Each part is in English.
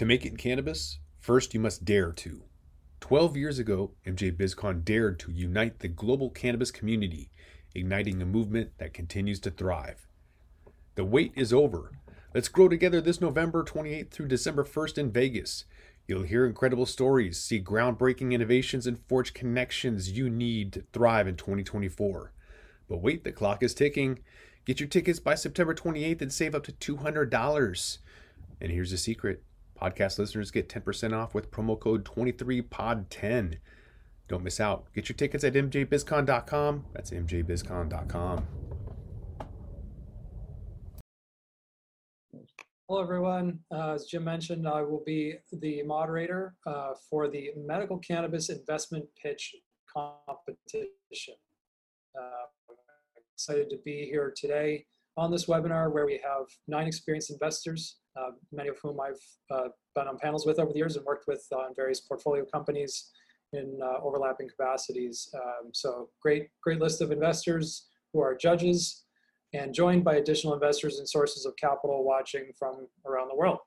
To make it in cannabis, first you must dare to. 12 years ago, MJ BizCon dared to unite the global cannabis community, igniting a movement that continues to thrive. The wait is over. Let's grow together this November 28th through December 1st in Vegas. You'll hear incredible stories, see groundbreaking innovations, and forge connections you need to thrive in 2024. But wait, the clock is ticking. Get your tickets by September 28th and save up to $200. And here's the secret podcast listeners get 10% off with promo code 23pod10. Don't miss out. Get your tickets at mjbizcon.com. That's mjbizcon.com. Hello, everyone. Uh, As Jim mentioned, I will be the moderator uh, for the Medical Cannabis Investment Pitch Competition. Uh, Excited to be here today on this webinar where we have nine experienced investors, uh, many of whom I've uh, been on panels with over the years and worked with on various portfolio companies in uh, overlapping capacities. Um, So great, great list of investors who are judges and joined by additional investors and sources of capital watching from around the world.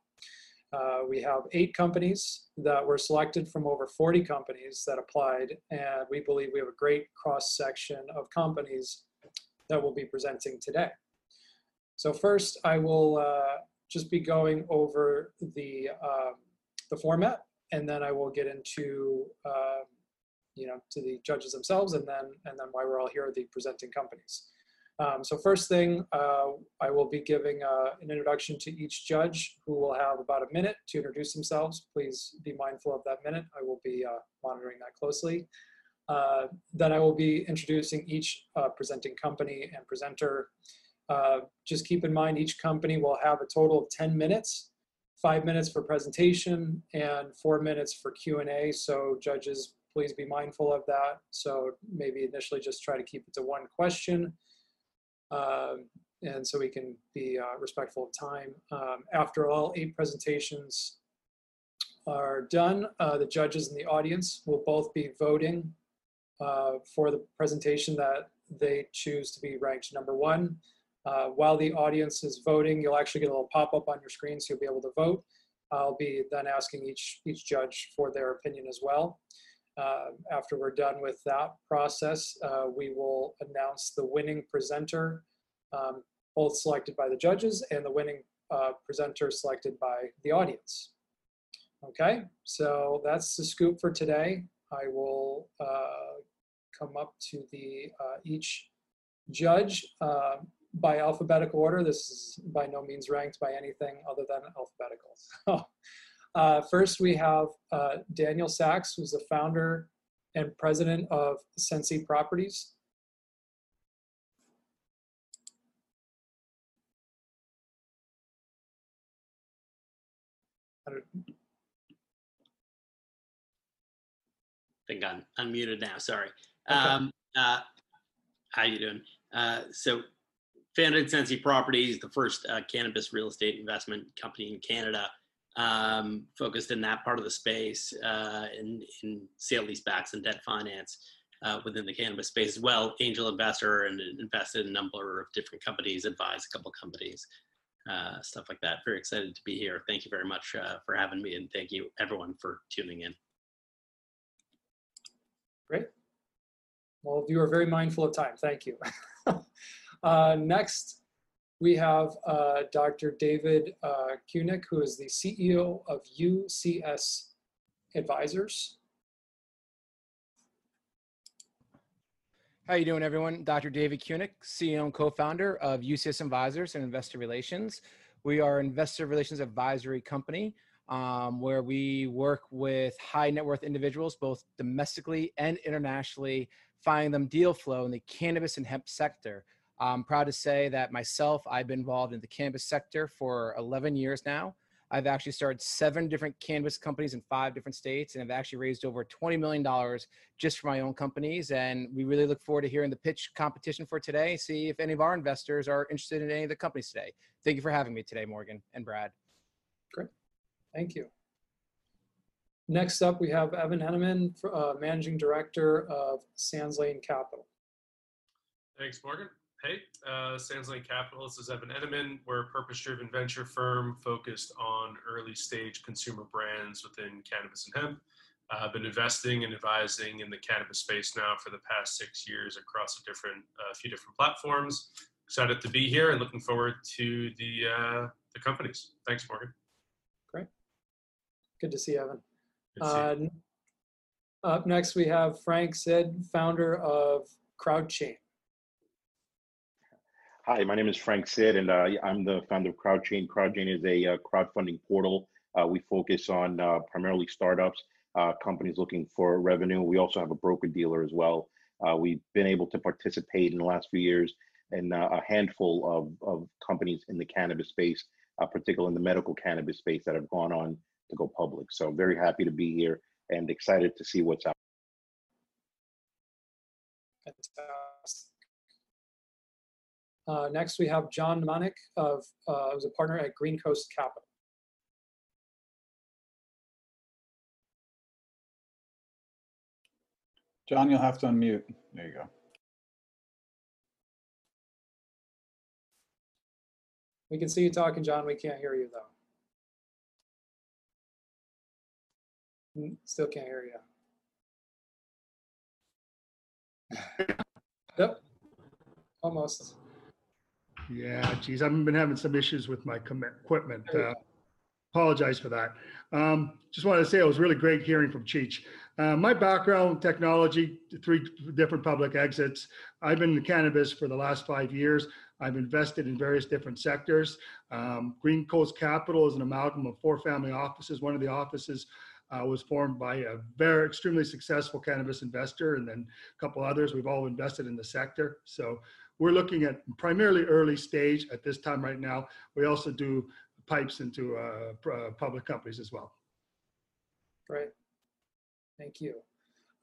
Uh, we have eight companies that were selected from over 40 companies that applied, and we believe we have a great cross section of companies that we'll be presenting today. So first, I will uh, just be going over the um, the format, and then I will get into um, you know to the judges themselves, and then and then why we're all here, the presenting companies. Um, so first thing, uh, I will be giving uh, an introduction to each judge who will have about a minute to introduce themselves. Please be mindful of that minute. I will be uh, monitoring that closely. Uh, then I will be introducing each uh, presenting company and presenter. Uh, just keep in mind each company will have a total of 10 minutes, five minutes for presentation and four minutes for Q&A. So judges, please be mindful of that. So maybe initially just try to keep it to one question um, and so we can be uh, respectful of time. Um, after all eight presentations are done, uh, the judges and the audience will both be voting uh, for the presentation that they choose to be ranked number one. Uh, while the audience is voting, you'll actually get a little pop-up on your screen, so you'll be able to vote. I'll be then asking each each judge for their opinion as well. Uh, after we're done with that process, uh, we will announce the winning presenter, um, both selected by the judges and the winning uh, presenter selected by the audience. Okay, so that's the scoop for today. I will uh, come up to the uh, each judge uh, by alphabetical order. This is by no means ranked by anything other than alphabetical. Uh, first, we have uh, Daniel Sachs, who's the founder and president of Sensi Properties. I think I'm unmuted now. Sorry. Okay. Um, uh, how you doing? Uh, so, founded Sensi Properties, the first uh, cannabis real estate investment company in Canada, um, focused in that part of the space uh, in, in sale leasebacks and debt finance uh, within the cannabis space as well. Angel investor and invested in a number of different companies, advised a couple companies, uh, stuff like that. Very excited to be here. Thank you very much uh, for having me, and thank you everyone for tuning in. Great. Well, you are very mindful of time. Thank you. uh, next, we have uh, Dr. David uh, Kunick, who is the CEO of UCS Advisors. How you doing, everyone? Dr. David Kunick, CEO and co-founder of UCS Advisors and Investor Relations. We are an investor relations advisory company um, where we work with high net worth individuals, both domestically and internationally, finding them deal flow in the cannabis and hemp sector. I'm proud to say that myself, I've been involved in the cannabis sector for 11 years now. I've actually started seven different cannabis companies in five different states, and I've actually raised over $20 million just for my own companies. And we really look forward to hearing the pitch competition for today. See if any of our investors are interested in any of the companies today. Thank you for having me today, Morgan and Brad. Great. Thank you. Next up, we have Evan Henneman, uh, Managing Director of Sands Lane Capital. Thanks, Morgan. Hey, uh, Sandslane Capital. This is Evan Edelman. We're a purpose-driven venture firm focused on early-stage consumer brands within cannabis and hemp. Uh, I've been investing and advising in the cannabis space now for the past six years across a different, a uh, few different platforms. Excited to be here and looking forward to the uh, the companies. Thanks, Morgan. Great. Good to see you, Evan. See you. Uh, up next, we have Frank Sid, founder of CrowdChain. Hi, my name is Frank Sid, and uh, I'm the founder of CrowdChain. CrowdChain is a uh, crowdfunding portal. Uh, we focus on uh, primarily startups, uh, companies looking for revenue. We also have a broker dealer as well. Uh, we've been able to participate in the last few years in a handful of, of companies in the cannabis space, particularly in the medical cannabis space that have gone on to go public. So very happy to be here and excited to see what's out. Uh, next, we have John Mnemonic of, uh, who's a partner at Green Coast Capital. John, you'll have to unmute. There you go. We can see you talking, John. We can't hear you though. Mm, Still can't hear you. Yep. Almost. Yeah, geez, I've been having some issues with my equipment. Uh, Apologize for that. Um, Just wanted to say it was really great hearing from Cheech. Uh, My background, technology, three different public exits. I've been in cannabis for the last five years. I've invested in various different sectors. Um, Green Coast Capital is an amalgam of four family offices. One of the offices uh, was formed by a very extremely successful cannabis investor, and then a couple others. We've all invested in the sector. So we're looking at primarily early stage at this time right now. We also do pipes into uh, pr- uh, public companies as well. Great. Thank you.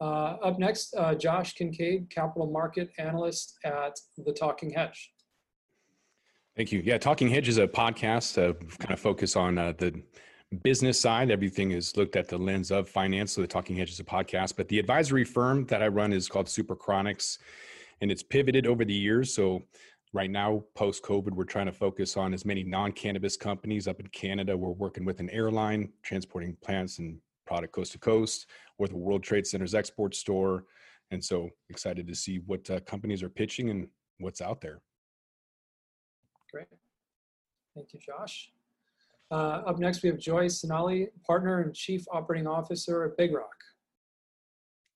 Uh, Up next, uh, Josh Kincaid, Capital Market Analyst at The Talking Hedge. Thank you. Yeah, Talking Hedge is a podcast uh, kind of focus on uh, the business side. Everything is looked at the lens of finance. So the Talking Hedge is a podcast, but the advisory firm that I run is called Super Chronics, and it's pivoted over the years. So right now, post COVID, we're trying to focus on as many non-cannabis companies up in Canada. We're working with an airline transporting plants and product coast to coast, or the World Trade Center's export store. And so excited to see what uh, companies are pitching and what's out there. Great. Thank you, Josh. Uh, Up next, we have Joy Sonali, Partner and Chief Operating Officer at Big Rock.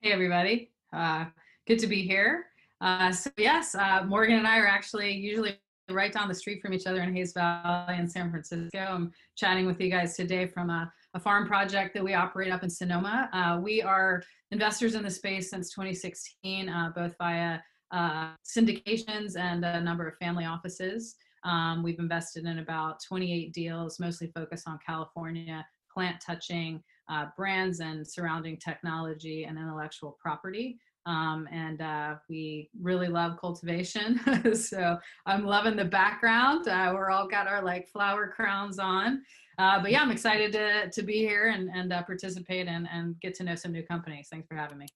Hey, everybody. Uh, good to be here. Uh, so, yes, uh, Morgan and I are actually usually right down the street from each other in Hayes Valley in San Francisco. I'm chatting with you guys today from a, a farm project that we operate up in Sonoma. Uh, we are investors in the space since 2016, uh, both via uh, syndications and a number of family offices. Um, we've invested in about 28 deals, mostly focused on California, plant touching, uh, brands and surrounding technology and intellectual property. Um, and uh, we really love cultivation. so I'm loving the background. Uh, we're all got our like flower crowns on. Uh, but yeah, I'm excited to, to be here and, and uh, participate and, and get to know some new companies. Thanks for having me.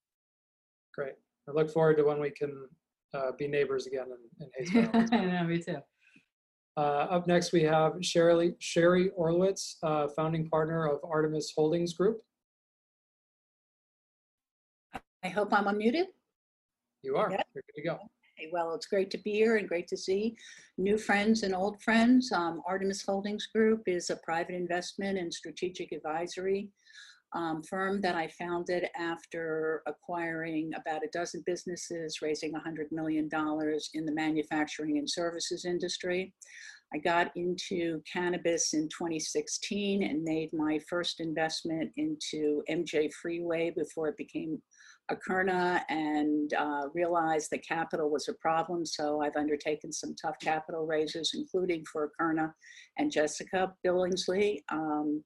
Great. I look forward to when we can uh, be neighbors again in, in Hayes. I know, me too. Uh, Up next, we have Sherry, Sherry Orlowitz, uh, founding partner of Artemis Holdings Group. I hope I'm unmuted. You are. Yeah. You're good to go. Okay, Well, it's great to be here and great to see new friends and old friends. Um, Artemis Holdings Group is a private investment and strategic advisory um, firm that I founded after acquiring about a dozen businesses, raising $100 million in the manufacturing and services industry. I got into cannabis in 2016 and made my first investment into MJ Freeway before it became Akerna and uh, realized that capital was a problem. So I've undertaken some tough capital raises, including for Akerna and Jessica Billingsley. Um,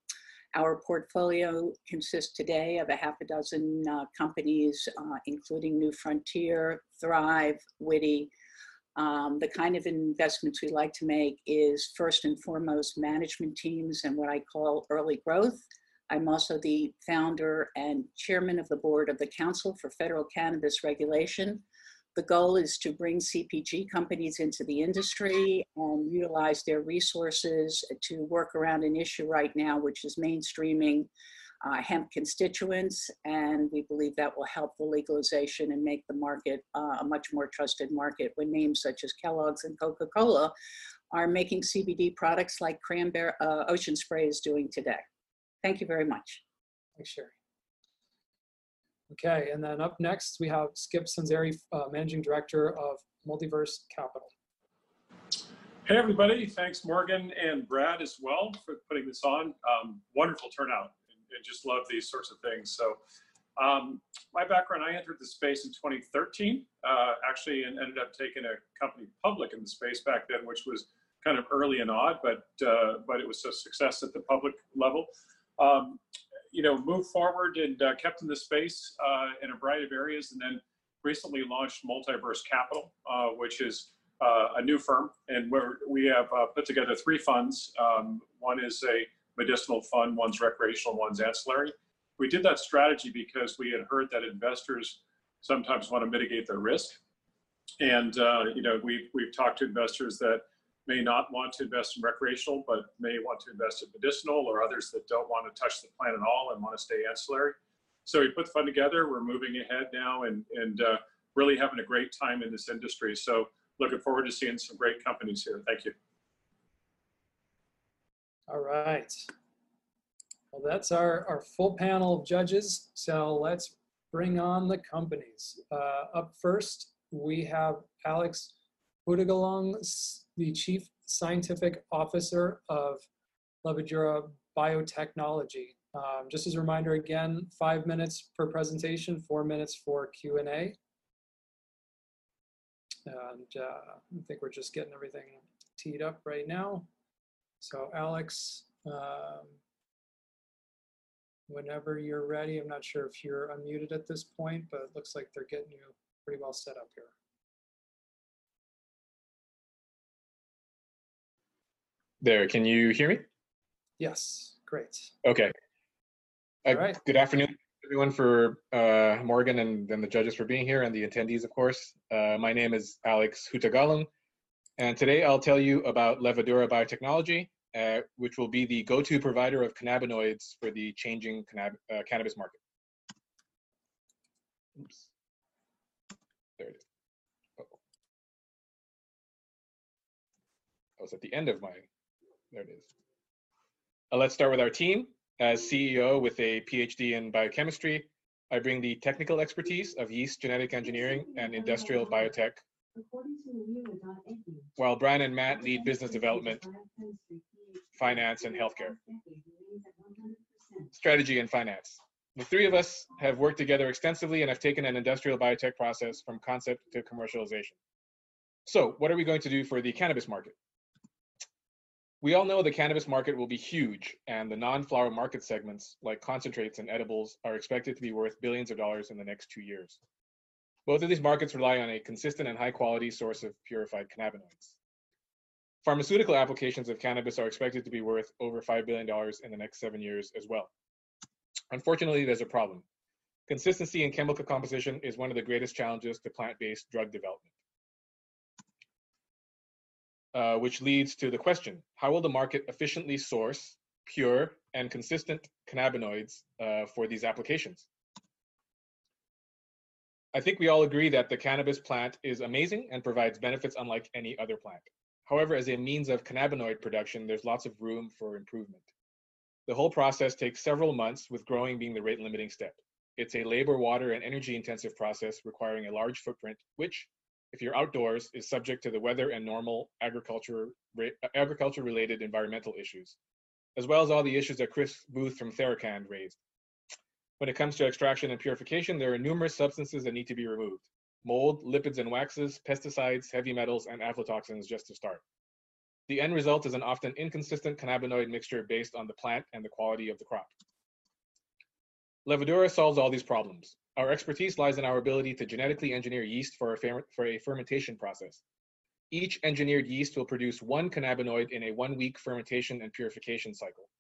our portfolio consists today of a half a dozen uh, companies, uh, including New Frontier, Thrive, Witty. Um, the kind of investments we like to make is first and foremost management teams and what I call early growth. I'm also the founder and chairman of the board of the Council for Federal Cannabis Regulation, The goal is to bring CPG companies into the industry and utilize their resources to work around an issue right now, which is mainstreaming uh, hemp constituents. And we believe that will help the legalization and make the market uh, a much more trusted market when names such as Kellogg's and Coca Cola are making CBD products like cranberry uh, ocean spray is doing today. Thank you very much. Thanks, Sherry. Okay, and then up next, we have Skip Sanzeri, uh, Managing Director of Multiverse Capital. Hey, everybody. Thanks, Morgan and Brad as well for putting this on. Um, wonderful turnout and, and, just love these sorts of things. So um, my background, I entered the space in 2013, uh, actually, and ended up taking a company public in the space back then, which was kind of early and odd, but, uh, but it was a success at the public level. Um, you know, moved forward and uh, kept in the space uh, in a variety of areas, and then recently launched Multiverse Capital, uh, which is uh, a new firm, and where we have uh, put together three funds. Um, one is a medicinal fund, one's recreational, one's ancillary. We did that strategy because we had heard that investors sometimes want to mitigate their risk, and uh, you know, we've we've talked to investors that may not want to invest in recreational, but may want to invest in medicinal, or others that don't want to touch the plant at all and want to stay ancillary. So we put the fund together. We're moving ahead now and, and uh, really having a great time in this industry. So looking forward to seeing some great companies here. Thank you. All right. Well, that's our, our full panel of judges. So let's bring on the companies. Uh, up first, we have Alex Hutagalung the Chief Scientific Officer of Levadura Biotechnology. Um, just as a reminder, again, five minutes per presentation, four minutes for Q&A. And uh, I think we're just getting everything teed up right now. So Alex, um, whenever you're ready, I'm not sure if you're unmuted at this point, but it looks like they're getting you pretty well set up here. There, can you hear me? Yes, great. Okay. Uh, right. Good afternoon, everyone, for uh, Morgan and then the judges for being here and the attendees, of course. Uh, my name is Alex Hutagalung, and today I'll tell you about Levadura Biotechnology, uh, which will be the go-to provider of cannabinoids for the changing cannab uh, cannabis market. Oops. There it is. -oh. I was at the end of my there it is. Uh, let's start with our team. As CEO with a PhD in biochemistry, I bring the technical expertise of yeast genetic engineering and industrial biotech. While Brian and Matt lead business development, finance, and healthcare. Strategy and finance. The three of us have worked together extensively and have taken an industrial biotech process from concept to commercialization. So, what are we going to do for the cannabis market? We all know the cannabis market will be huge, and the non flower market segments, like concentrates and edibles, are expected to be worth billions of dollars in the next two years. Both of these markets rely on a consistent and high quality source of purified cannabinoids. Pharmaceutical applications of cannabis are expected to be worth over $5 billion in the next seven years as well. Unfortunately, there's a problem. Consistency in chemical composition is one of the greatest challenges to plant based drug development. Uh, which leads to the question, how will the market efficiently source pure and consistent cannabinoids uh, for these applications? I think we all agree that the cannabis plant is amazing and provides benefits unlike any other plant. However, as a means of cannabinoid production, there's lots of room for improvement. The whole process takes several months, with growing being the rate limiting step. It's a labor, water, and energy intensive process requiring a large footprint, which, if you're outdoors, is subject to the weather and normal agriculture agriculture related environmental issues, as well as all the issues that Chris Booth from TheraCann raised. When it comes to extraction and purification, there are numerous substances that need to be removed. Mold, lipids and waxes, pesticides, heavy metals, and aflatoxins just to start. The end result is an often inconsistent cannabinoid mixture based on the plant and the quality of the crop. Levadura solves all these problems. Our expertise lies in our ability to genetically engineer yeast for a, for a fermentation process. Each engineered yeast will produce one cannabinoid in a one-week fermentation and purification cycle.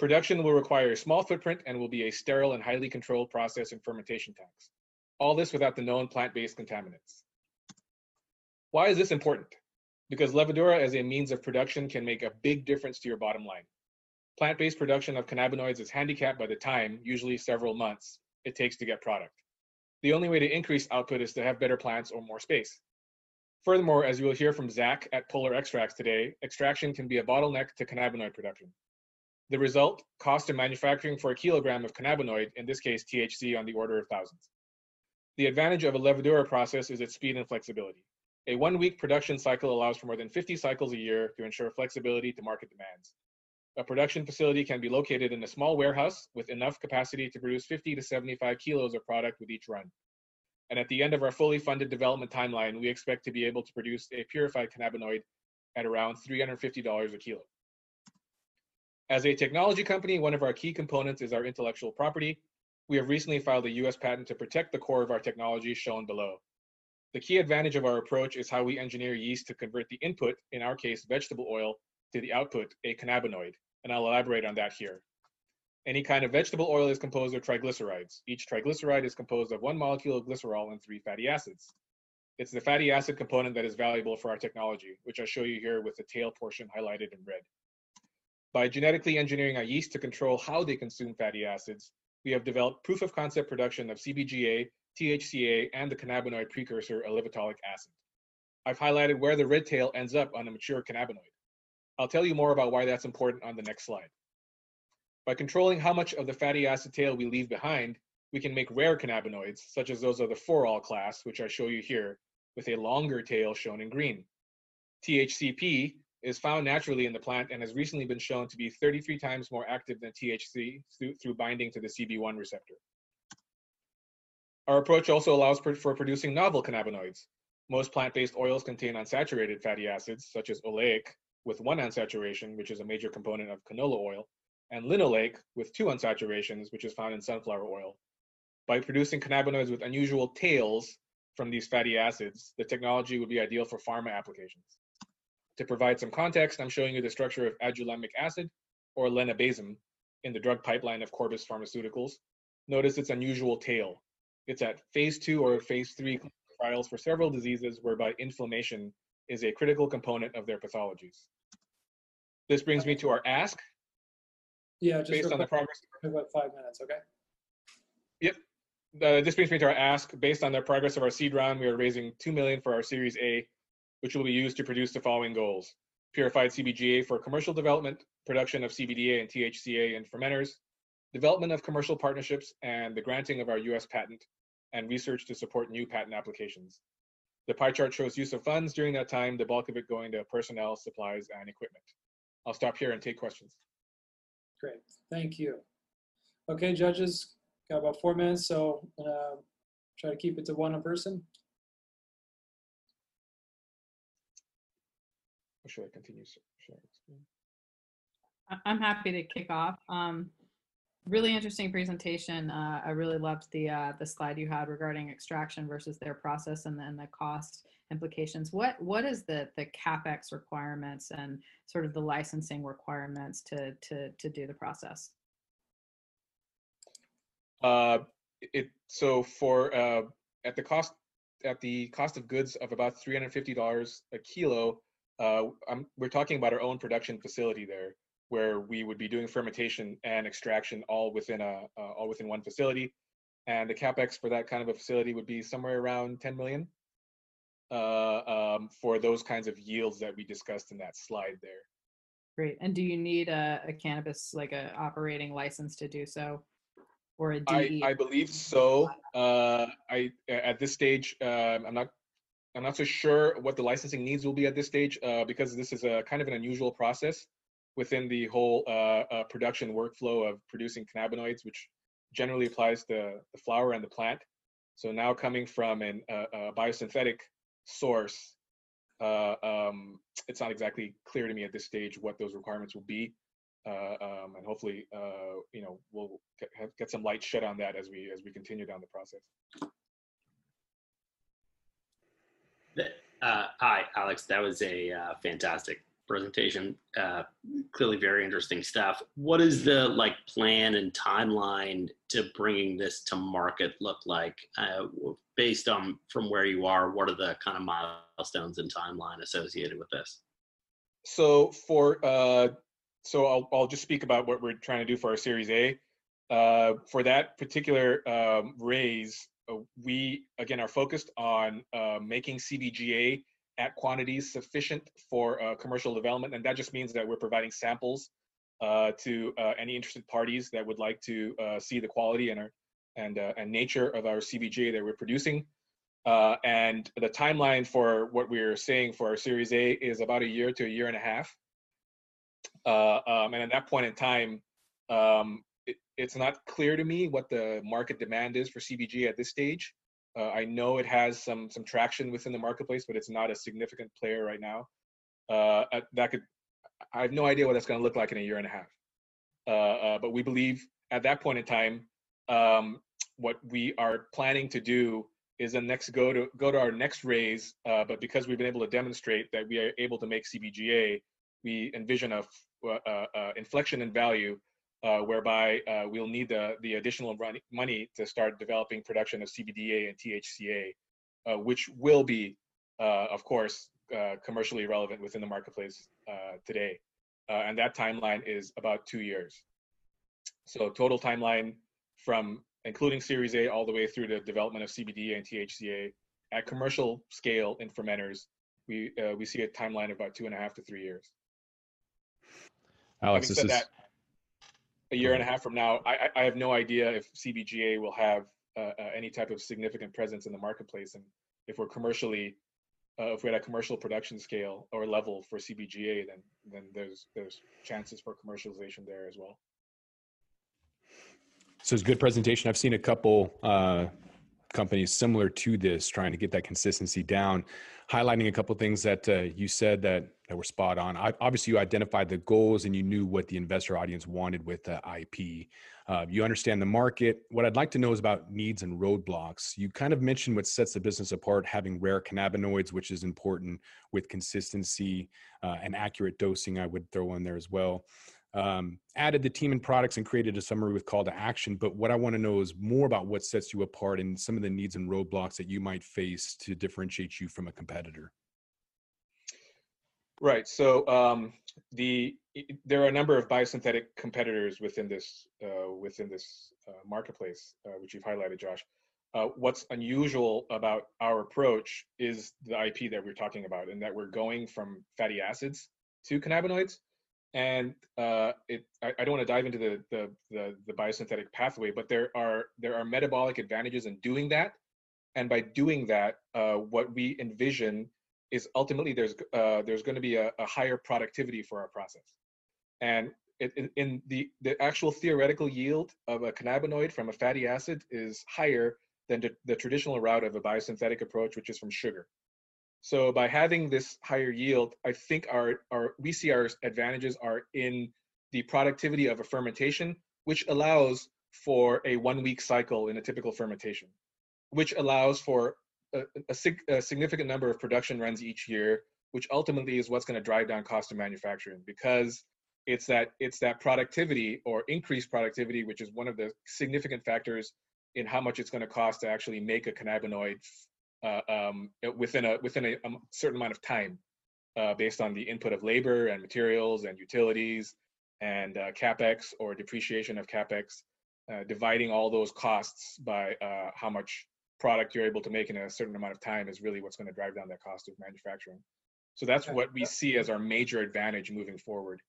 Production will require a small footprint and will be a sterile and highly controlled process in fermentation tanks. All this without the known plant-based contaminants. Why is this important? Because levadura as a means of production can make a big difference to your bottom line. Plant-based production of cannabinoids is handicapped by the time, usually several months, it takes to get product. The only way to increase output is to have better plants or more space. Furthermore, as you will hear from Zach at Polar Extracts today, extraction can be a bottleneck to cannabinoid production. The result, cost of manufacturing for a kilogram of cannabinoid, in this case THC on the order of thousands. The advantage of a levadura process is its speed and flexibility. A one-week production cycle allows for more than 50 cycles a year to ensure flexibility to market demands. A production facility can be located in a small warehouse with enough capacity to produce 50 to 75 kilos of product with each run. And at the end of our fully funded development timeline, we expect to be able to produce a purified cannabinoid at around $350 a kilo. As a technology company, one of our key components is our intellectual property. We have recently filed a US patent to protect the core of our technology shown below. The key advantage of our approach is how we engineer yeast to convert the input, in our case, vegetable oil, to the output, a cannabinoid, and I'll elaborate on that here. Any kind of vegetable oil is composed of triglycerides. Each triglyceride is composed of one molecule of glycerol and three fatty acids. It's the fatty acid component that is valuable for our technology, which I show you here with the tail portion highlighted in red. By genetically engineering our yeast to control how they consume fatty acids, we have developed proof of concept production of CBGA, THCA, and the cannabinoid precursor olivotolic acid. I've highlighted where the red tail ends up on a mature cannabinoid. I'll tell you more about why that's important on the next slide. By controlling how much of the fatty acid tail we leave behind, we can make rare cannabinoids, such as those of the 4-ol class, which I show you here, with a longer tail shown in green. THCP is found naturally in the plant and has recently been shown to be 33 times more active than THC through, binding to the CB1 receptor. Our approach also allows for producing novel cannabinoids. Most plant-based oils contain unsaturated fatty acids, such as oleic, with one unsaturation, which is a major component of canola oil, and linoleic with two unsaturations, which is found in sunflower oil. By producing cannabinoids with unusual tails from these fatty acids, the technology would be ideal for pharma applications. To provide some context, I'm showing you the structure of agulamic acid, or lenabasum, in the drug pipeline of Corbus Pharmaceuticals. Notice its unusual tail. It's at phase two or phase three trials for several diseases whereby inflammation is a critical component of their pathologies. This brings me to our ask. Yeah, just based real on the quick, progress. about five minutes, okay? Yep. Uh, this brings me to our ask. Based on the progress of our seed round, we are raising two million for our Series A, which will be used to produce the following goals: purified CBGA for commercial development, production of CBDA and THCA in fermenters, development of commercial partnerships, and the granting of our U.S. patent and research to support new patent applications. The pie chart shows use of funds during that time, the bulk of it going to personnel, supplies, and equipment. I'll stop here and take questions. Great, thank you. Okay, judges, got about four minutes, so uh, try to keep it to one a person. Or should I continue sharing screen? I- I'm happy to kick off. Um, really interesting presentation. Uh, I really loved the uh, the slide you had regarding extraction versus their process and then the cost implications. What what is the the capex requirements and sort of the licensing requirements to to to do the process? Uh, it so for uh, at the cost at the cost of goods of about three hundred fifty dollars a kilo. Uh, I'm, we're talking about our own production facility there, where we would be doing fermentation and extraction all within a uh, all within one facility, and the capex for that kind of a facility would be somewhere around ten million. Uh, um, for those kinds of yields that we discussed in that slide there. Great. And do you need a, a cannabis like a operating license to do so, or a I, DE? I believe so. Uh, I at this stage, um, I'm not I'm not so sure what the licensing needs will be at this stage uh, because this is a kind of an unusual process within the whole uh, uh, production workflow of producing cannabinoids, which generally applies to the flower and the plant. So now coming from an, uh, a biosynthetic source, uh, um, it's not exactly clear to me at this stage what those requirements will be. Uh, um, and hopefully, uh, you know, we'll get, get some light shed on that as we as we continue down the process. Uh, hi, Alex. That was a uh, fantastic presentation. Uh, clearly, very interesting stuff. What is the like plan and timeline to bringing this to market look like? Uh, based on from where you are, what are the kind of milestones and timeline associated with this? So for uh, so I'll I'll just speak about what we're trying to do for our Series A. Uh, for that particular um, raise, uh, we again are focused on uh, making CBGA at quantities sufficient for uh, commercial development, and that just means that we're providing samples uh, to uh, any interested parties that would like to uh, see the quality and our, and uh, and nature of our CBGA that we're producing. Uh, and the timeline for what we're saying for our Series A is about a year to a year and a half. Um, and at that point in time, um, it, it's not clear to me what the market demand is for CBG at this stage. Uh, I know it has some some traction within the marketplace, but it's not a significant player right now. Uh, that could, I have no idea what that's going to look like in a year and a half. Uh, uh, but we believe at that point in time, um, what we are planning to do is the next go to go to our next raise. Uh, but because we've been able to demonstrate that we are able to make CBGA, we envision a, a, a inflection in value uh, whereby uh, we'll need the, the additional money to start developing production of CBDA and THCA, uh, which will be, uh, of course, uh, commercially relevant within the marketplace uh, today. and that timeline is about two years. So total timeline from including Series A all the way through the development of CBDA and THCA at commercial scale in fermenters, we, we see a timeline of about two and a half to three years. Alex, Having this is that, a year and a half from now, I, I have no idea if CBGA will have uh, uh, any type of significant presence in the marketplace, and if we're commercially, uh, if we're at a commercial production scale or level for CBGA, then then there's there's chances for commercialization there as well. So it's a good presentation. I've seen a couple uh, companies similar to this trying to get that consistency down, highlighting a couple things that uh, you said that that were spot on. I, obviously, you identified the goals and you knew what the investor audience wanted with uh, IP. Uh, you understand the market. What I'd like to know is about needs and roadblocks. You kind of mentioned what sets the business apart, having rare cannabinoids, which is important with consistency uh, and accurate dosing. I would throw in there as well. Um, added the team and products and created a summary with call to action. But what I want to know is more about what sets you apart and some of the needs and roadblocks that you might face to differentiate you from a competitor. Right. So um, the there are a number of biosynthetic competitors within this uh, within this uh, marketplace, uh, which you've highlighted, Josh. Uh, what's unusual about our approach is the IP that we're talking about, and that we're going from fatty acids to cannabinoids. And uh, it, I, I, don't want to dive into the, the, the the biosynthetic pathway, but there are there are metabolic advantages in doing that. And by doing that, uh, what we envision is ultimately there's uh, there's going to be a, a, higher productivity for our process, and it, in, in the the actual theoretical yield of a cannabinoid from a fatty acid is higher than the, the traditional route of a biosynthetic approach, which is from sugar. So by having this higher yield, I think our our we see our advantages are in the productivity of a fermentation, which allows for a one week cycle in a typical fermentation, which allows for a, a, significant number of production runs each year, which ultimately is what's going to drive down cost of manufacturing because it's that it's that productivity or increased productivity, which is one of the significant factors in how much it's going to cost to actually make a cannabinoid uh, um, within a within a, a, certain amount of time, uh, based on the input of labor and materials and utilities and uh, capex or depreciation of capex, uh, dividing all those costs by uh, how much product you're able to make in a certain amount of time is really what's going to drive down that cost of manufacturing. So that's what we see as our major advantage moving forward.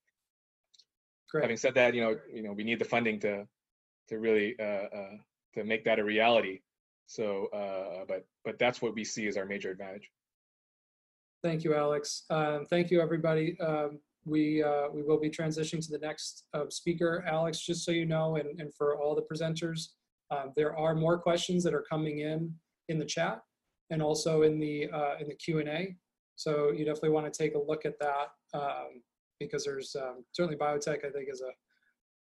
Great. Having said that, you know, you know, we need the funding to to really uh, uh, to make that a reality. So, uh, but but that's what we see as our major advantage. Thank you, Alex. Um, thank you, everybody. Um, we uh, we will be transitioning to the next uh, speaker, Alex. Just so you know, and, and for all the presenters, um, there are more questions that are coming in in the chat and also in the uh, in the Q and A. So you definitely want to take a look at that um, because there's um, certainly biotech. I think is a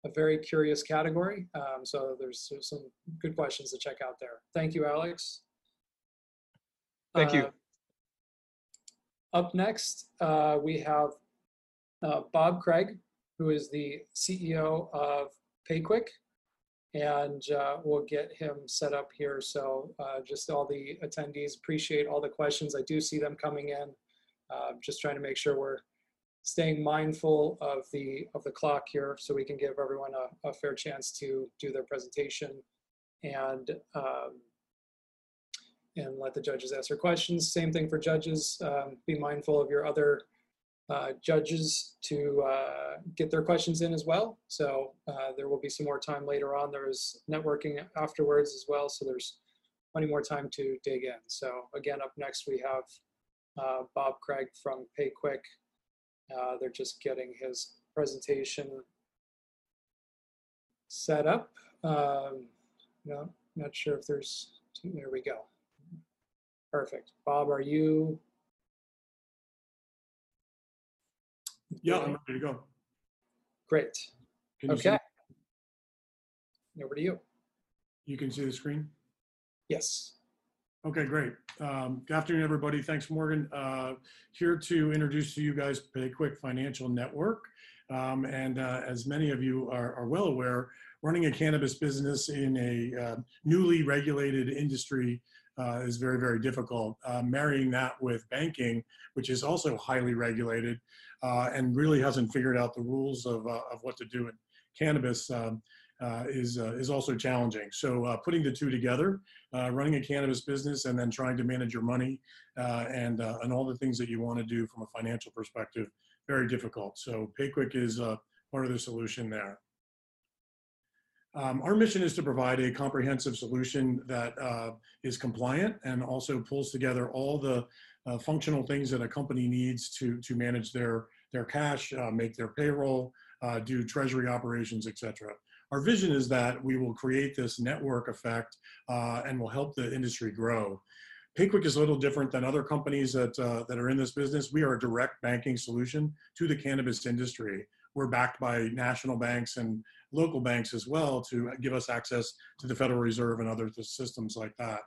a very curious category. Um, so there's, there's, some good questions to check out there. Thank you, Alex. Thank you. Uh, up next, uh, we have uh, Bob Craig, who is the CEO of PayQuick, and uh, we'll get him set up here. So uh, just all the attendees appreciate all the questions. I do see them coming in. Uh, just trying to make sure we're staying mindful of the of the clock here, so we can give everyone a, a fair chance to do their presentation and um, and let the judges ask their questions. Same thing for judges. Um, be mindful of your other uh, judges to uh, get their questions in as well. So uh, there will be some more time later on. There's networking afterwards as well. So there's plenty more time to dig in. So again, up next we have uh, Bob Craig from PayQuick. Uh, they're just getting his presentation set up. Um, no, not sure if there's, there we go. Perfect. Bob, are you? Yeah, I'm ready to go. Great. Can you see- Okay. Over to you. You can see the screen? Yes. Okay, great. Um, Good afternoon, everybody. Thanks, Morgan. Uh, Here to introduce to you guys PayQuick Financial Network. Um, And uh, as many of you are are well aware, running a cannabis business in a uh, newly regulated industry uh, is very, very difficult. Uh, Marrying that with banking, which is also highly regulated uh, and really hasn't figured out the rules of uh, of what to do in cannabis um, uh, is uh, is also challenging. So putting the two together, running a cannabis business, and then trying to manage your money and and all the things that you want to do from a financial perspective, very difficult. So PayQuick is part of the solution there. Um, our mission is to provide a comprehensive solution that uh, is compliant and also pulls together all the uh, functional things that a company needs to to manage their their cash, uh, make their payroll, uh, do treasury operations, etc. Our vision is that we will create this network effect uh, and will help the industry grow. PayQuick is a little different than other companies that, uh, that are in this business. We are a direct banking solution to the cannabis industry. We're backed by national banks and local banks as well to give us access to the Federal Reserve and other systems like that.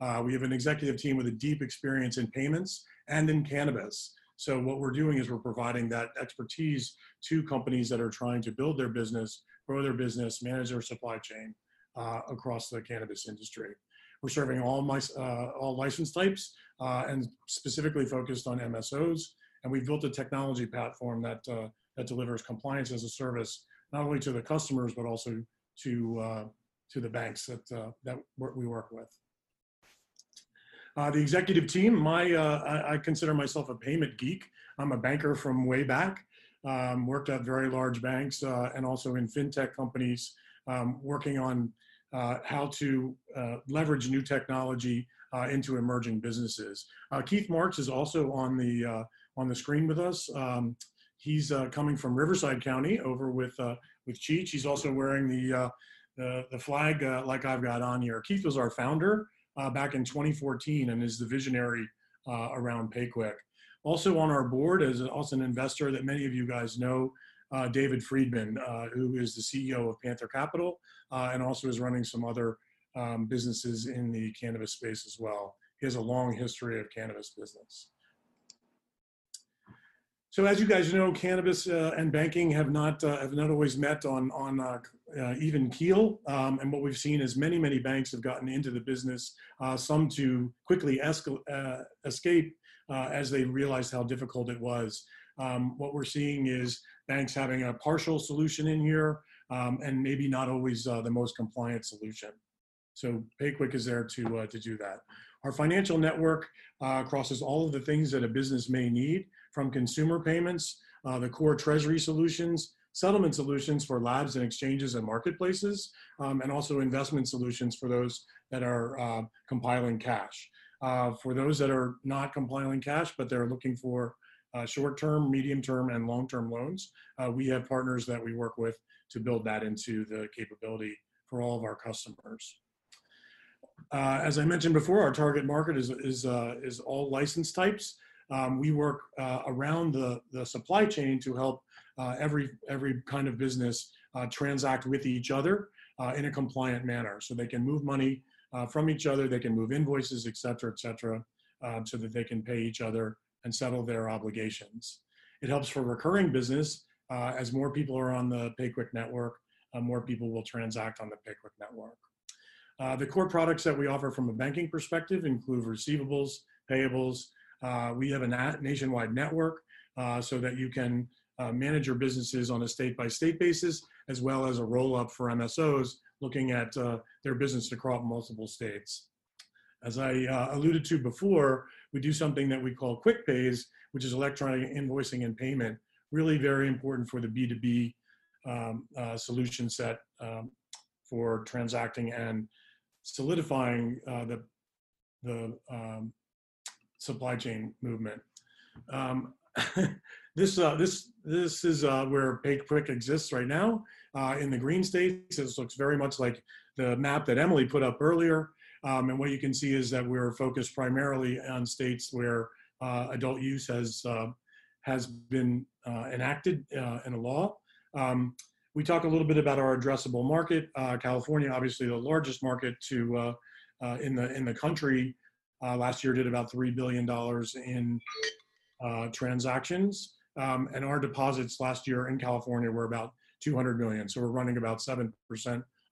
Uh, we have an executive team with a deep experience in payments and in cannabis. So what we're doing is we're providing that expertise to companies that are trying to build their business, grow their business, manage their supply chain uh, across the cannabis industry. We're serving all my uh, all license types uh, and specifically focused on MSOs. And we've built a technology platform that uh, that delivers compliance as a service not only to the customers but also to uh, to the banks that uh, that we work with. Uh, the executive team, my uh, I, I, consider myself a payment geek. I'm a banker from way back. Um, worked at very large banks uh, and also in fintech companies, um, working on uh, how to leverage new technology into emerging businesses. Keith Marks is also on the on the screen with us. Um, he's coming from Riverside County over with with Cheech. He's also wearing the the, the flag like I've got on here. Keith was our founder uh, back in 2014 and is the visionary uh, around PayQuick. Also on our board is also an investor that many of you guys know, uh, David Friedman, uh, who is the CEO of Panther Capital uh, and also is running some other um, businesses in the cannabis space as well. He has a long history of cannabis business. So as you guys know, cannabis uh, and banking have not uh, have not always met on on uh, uh even keel. Um, and what we've seen is many many banks have gotten into the business, uh, some to quickly uh, escape as they realized how difficult it was. Um, what we're seeing is banks having a partial solution in here, um, and maybe not always the most compliant solution. So PayQuick is there to to do that. Our financial network crosses all of the things that a business may need from consumer payments, uh, the core treasury solutions, settlement solutions for labs and exchanges and marketplaces, um, and also investment solutions for those that are uh, compiling cash. Uh, for those that are not compiling cash, but they're looking for uh, short-term, medium-term, and long-term loans, uh, we have partners that we work with to build that into the capability for all of our customers. Uh, as I mentioned before, our target market is, is, is all license types. Um, we work uh, around the, the supply chain to help uh, every, every kind of business uh, transact with each other uh, in a compliant manner. So they can move money uh, from each other, they can move invoices, et cetera, et cetera, so that they can pay each other and settle their obligations. it helps for recurring business as more people are on the PayQuick network, more people will transact on the PayQuick network. Uh, the core products that we offer from a banking perspective include receivables, payables. Uh, we have a na- nationwide network uh, so that you can uh, manage your businesses on a state by state basis, as well as a roll up for MSOs looking at uh, their business across multiple states. As I uh, alluded to before, we do something that we call quick pays, which is electronic invoicing and payment, really very important for the B2B um, uh, solution set um, for transacting and solidifying uh, the, the um, supply chain movement. Um, this, uh, this, this is uh, where PayQuick exists right now. Uh, in the green states, this looks very much like the map that Emily put up earlier. Um, and what you can see is that we're focused primarily on states where uh, adult use has, uh, has been uh, enacted in a law. Um, we talk a little bit about our addressable market. California, obviously the largest market to, in, the, in the country, last year did about $3 billion in uh, transactions. Um, and our deposits last year in California were about 200 million. So we're running about 7%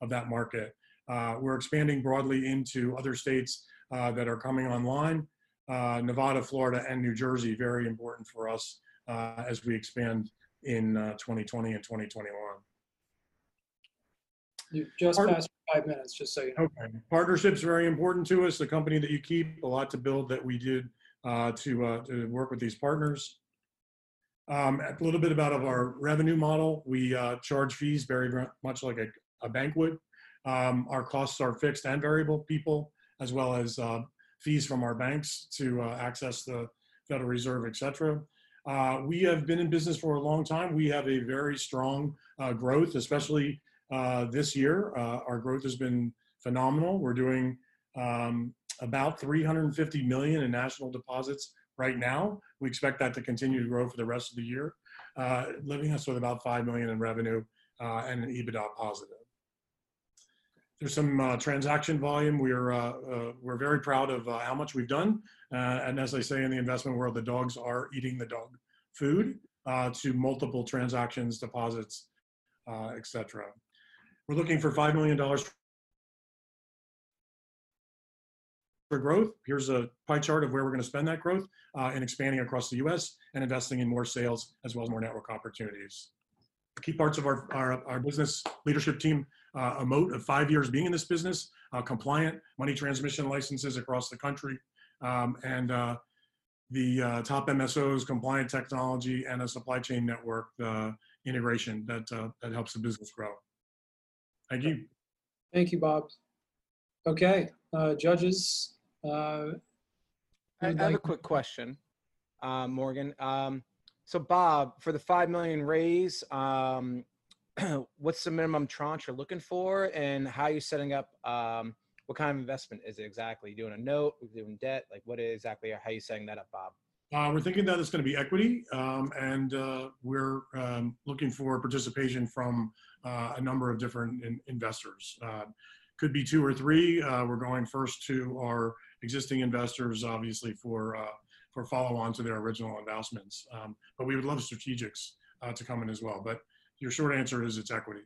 of that market. Uh, we're expanding broadly into other states uh, that are coming online. Uh, Nevada, Florida, and New Jersey, very important for us uh, as we expand in 2020 uh, and 2021. You just Part passed five minutes, just so you know. Okay. Partnership's very important to us. The company that you keep, a lot to build that we did uh, to, uh, to work with these partners. Um, a little bit about of our revenue model. We uh, charge fees very much like a, a bank would. Um, our costs are fixed and variable people, as well as uh, fees from our banks to uh, access the Federal Reserve, et cetera. Uh, we have been in business for a long time. We have a very strong growth, especially this year. our growth has been phenomenal. We're doing um, about 350 million in national deposits right now. We expect that to continue to grow for the rest of the year, uh, leaving us with about 5 million in revenue uh, and an EBITDA positive. There's some uh, transaction volume. We're uh, uh, we're very proud of uh, how much we've done, and as I say in the investment world, the dogs are eating the dog food to multiple transactions, deposits, etc. We're looking for five million dollars for growth. Here's a pie chart of where we're going to spend that growth uh, and expanding across the US and investing in more sales as well as more network opportunities. Key parts of our, our, our business leadership team, uh, a moat of five years being in this business, uh, compliant money transmission licenses across the country, um, and uh, the uh, top MSOs, compliant technology, and a supply chain network uh, integration that, that helps the business grow. Thank you. Thank you, Bob. Okay, judges, uh, I, I have a quick question, uh, Morgan. Um, so Bob, for the five million raise, um, what's the minimum tranche you're looking for, and how are you setting up? Um, what kind of investment is it exactly? You doing a note? Are you doing debt? Like what exactly? How are you setting that up, Bob? Uh, we're thinking that it's going to be equity, um, and uh, we're um, looking for participation from uh, a number of different in investors. Uh, could be two or three. Uh, we're going first to our existing investors, obviously, for uh, for follow on to their original investments. Um, but we would love strategics uh, to come in as well. But your short answer is it's equity.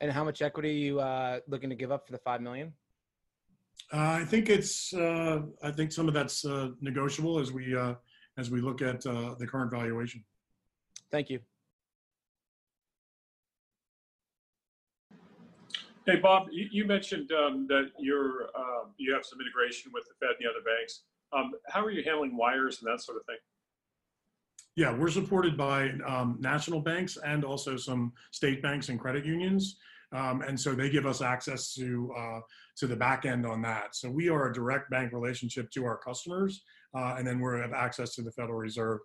And how much equity are you uh, looking to give up for the five million? Uh, I think it's. Uh, I think some of that's negotiable as we as we look at the current valuation. Thank you. Hey, Bob, you, you mentioned um, that you're uh, you have some integration with the Fed and the other banks. Um, how are you handling wires and that sort of thing? Yeah, we're supported by um, national banks and also some state banks and credit unions. Um, and so they give us access to uh, to the back end on that. So we are a direct bank relationship to our customers, uh, and then we have access to the Federal Reserve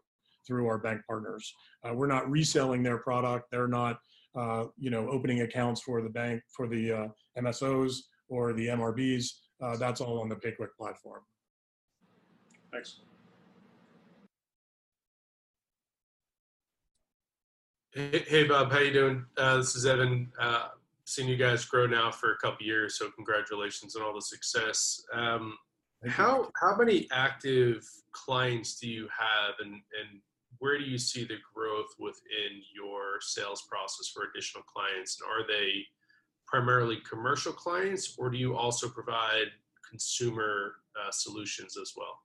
through our bank partners. Uh, we're not reselling their product. They're not uh, you know, opening accounts for the bank, for the uh, MSOs or the MRBs. Uh, that's all on the PayQuick platform. Thanks. Hey, hey Bob, how you doing? Uh, this is Evan. Uh, seen you guys grow now for a couple years, so congratulations on all the success. Um, how how many active clients do you have, and and where do you see the growth within your sales process for additional clients? And are they primarily commercial clients, or do you also provide consumer uh, solutions as well?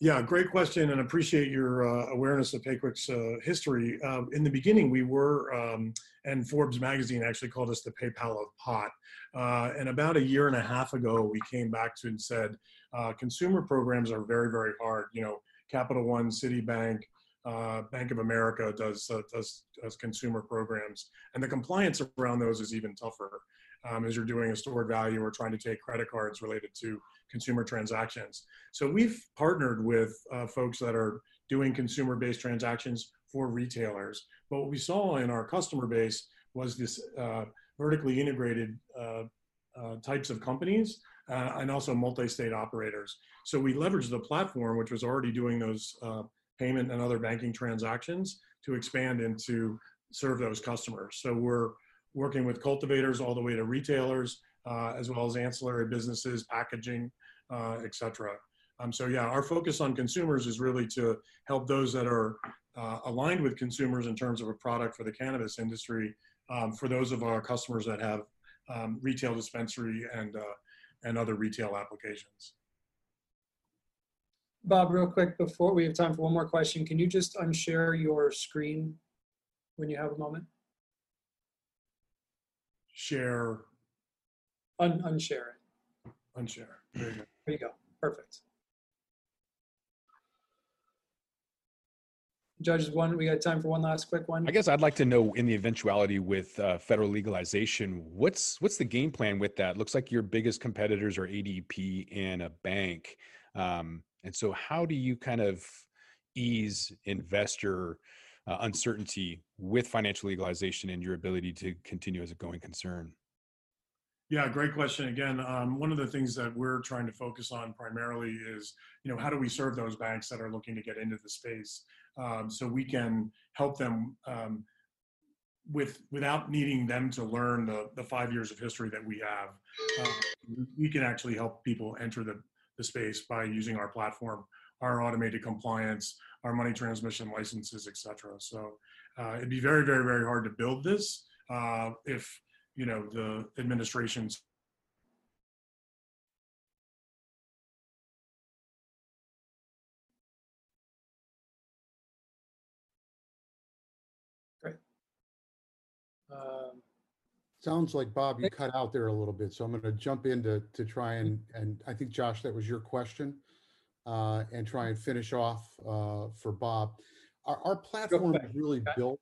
Yeah, great question, and appreciate your uh, awareness of PayQuick's uh, history. Um, in the beginning, we were, um, and Forbes magazine actually called us the PayPal of pot. Uh, and about a year and a half ago, we came back to and said, uh, consumer programs are very, very hard. You know, Capital One, Citibank, uh, Bank of America does, uh, does does consumer programs, and the compliance around those is even tougher. Um, as you're doing a stored value or trying to take credit cards related to consumer transactions. So we've partnered with uh, folks that are doing consumer-based transactions for retailers. But what we saw in our customer base was this uh, vertically integrated uh, uh types of companies uh, and also multi-state operators. So we leveraged the platform, which was already doing those uh, payment and other banking transactions, to expand into serve those customers. So we're working with cultivators all the way to retailers, uh, as well as ancillary businesses, packaging, uh, et cetera. Um, so yeah, our focus on consumers is really to help those that are uh, aligned with consumers in terms of a product for the cannabis industry, um, for those of our customers that have um, retail dispensary and, uh, and other retail applications. Bob, real quick, before we have time for one more question, can you just unshare your screen when you have a moment? Share, Un unshare it. unshare. There you go. There you go. Perfect. Judges, one, we got time for one last quick one. I guess I'd like to know, in the eventuality with uh, federal legalization, what's what's the game plan with that? Looks like your biggest competitors are ADP and a bank, um, and so how do you kind of ease investor uh, uncertainty with financial legalization and your ability to continue as a going concern? Yeah, great question. Again, um, one of the things that we're trying to focus on primarily is, you know, how do we serve those banks that are looking to get into the space, um, so we can help them um, with without needing them to learn the the five years of history that we have. Uh, we can actually help people enter the the space by using our platform, our automated compliance, our money transmission licenses, et cetera. So uh, it'd be very, very, very hard to build this uh, if you know the administration's Um, Sounds like Bob, you cut out there a little bit, so I'm going to jump in to, to try and, and I think Josh, that was your question. Uh, and try and finish off, uh, for Bob. Our, our platform is really built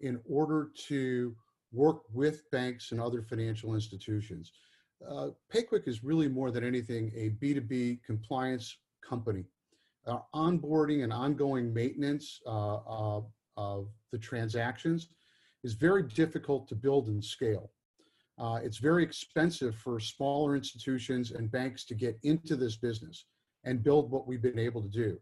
in order to work with banks and other financial institutions. Uh, PayQuick is really more than anything a B2B compliance company. Uh, onboarding and ongoing maintenance uh, uh, of the transactions is very difficult to build and scale. Uh, it's very expensive for smaller institutions and banks to get into this business and build what we've been able to do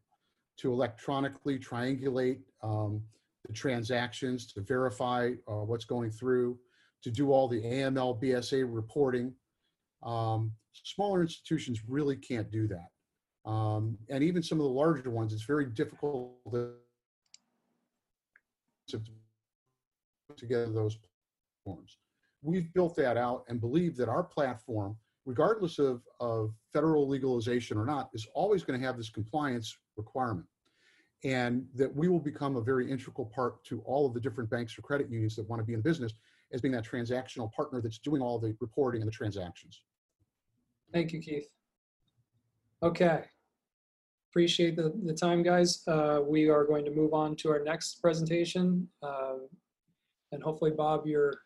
to electronically triangulate um, the transactions, to verify uh, what's going through, to do all the AML, BSA reporting. Um, smaller institutions really can't do that. Um, and even some of the larger ones, it's very difficult to put together those platforms. We've built that out and believe that our platform, regardless of, of federal legalization or not, is always going to have this compliance requirement and that we will become a very integral part to all of the different banks or credit unions that want to be in business as being that transactional partner that's doing all the reporting and the transactions. Thank you, Keith. Okay. Appreciate the, the time, guys. Uh, we are going to move on to our next presentation. Um, and hopefully, Bob, you're,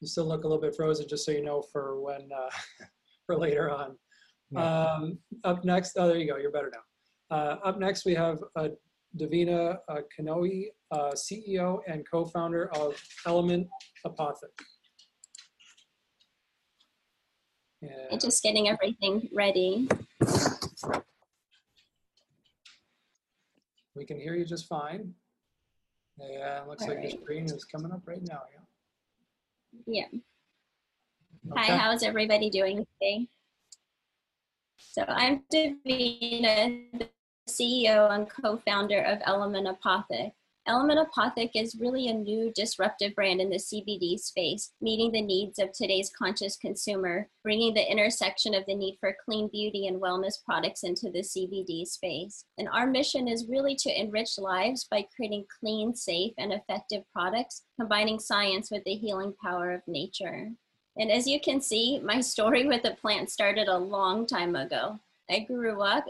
you still look a little bit frozen, just so you know for when, uh, for later on. Um, up next, oh, there you go, you're better now. Uh, up next, we have uh, Davina uh, Kanoe, uh, CEO and co-founder of Element Apothec. And just getting everything ready. We can hear you just fine. Yeah, looks All like right. your screen is coming up right now. Yeah. Yeah. Hi, how's everybody doing today? So I'm Davina, the CEO and co-founder of Element Apothec. Element Apothec is really a new disruptive brand in the CBD space, meeting the needs of today's conscious consumer, bringing the intersection of the need for clean beauty and wellness products into the CBD space. And our mission is really to enrich lives by creating clean, safe, and effective products, combining science with the healing power of nature. And as you can see, my story with the plant started a long time ago. I grew up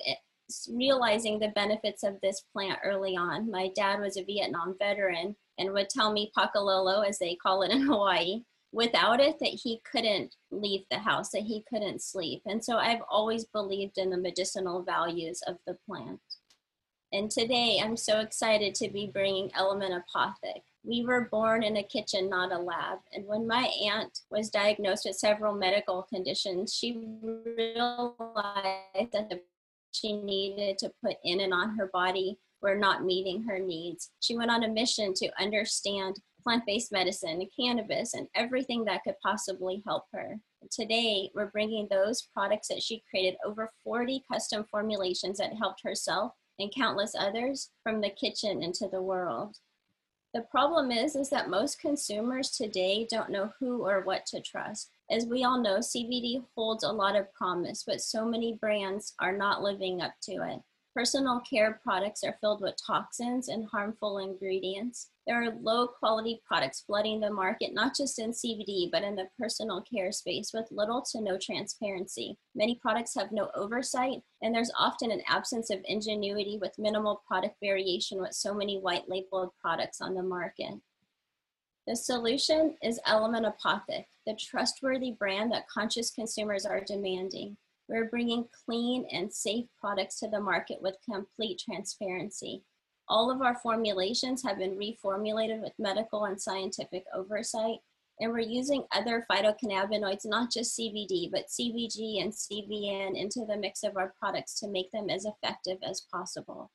realizing the benefits of this plant early on. My dad was a Vietnam veteran and would tell me pakalolo, as they call it in Hawaii, without it that he couldn't leave the house, that he couldn't sleep. And so I've always believed in the medicinal values of the plant. And today I'm so excited to be bringing Element Apothec. We were born in a kitchen, not a lab. And when my aunt was diagnosed with several medical conditions, she realized that the she needed to put in and on her body were not meeting her needs. She went on a mission to understand plant based medicine, cannabis, and everything that could possibly help her. Today, we're bringing those products that she created, over 40 custom formulations that helped herself and countless others from the kitchen into the world. The problem is, is that most consumers today don't know who or what to trust. As we all know, CBD holds a lot of promise, but so many brands are not living up to it. Personal care products are filled with toxins and harmful ingredients. There are low quality products flooding the market, not just in CBD, but in the personal care space with little to no transparency. Many products have no oversight, and there's often an absence of ingenuity with minimal product variation with so many white labeled products on the market. The solution is Element Apothec, the trustworthy brand that conscious consumers are demanding. We're bringing clean and safe products to the market with complete transparency. All of our formulations have been reformulated with medical and scientific oversight, and we're using other phytocannabinoids, not just CBD, but CBG and CBN into the mix of our products to make them as effective as possible.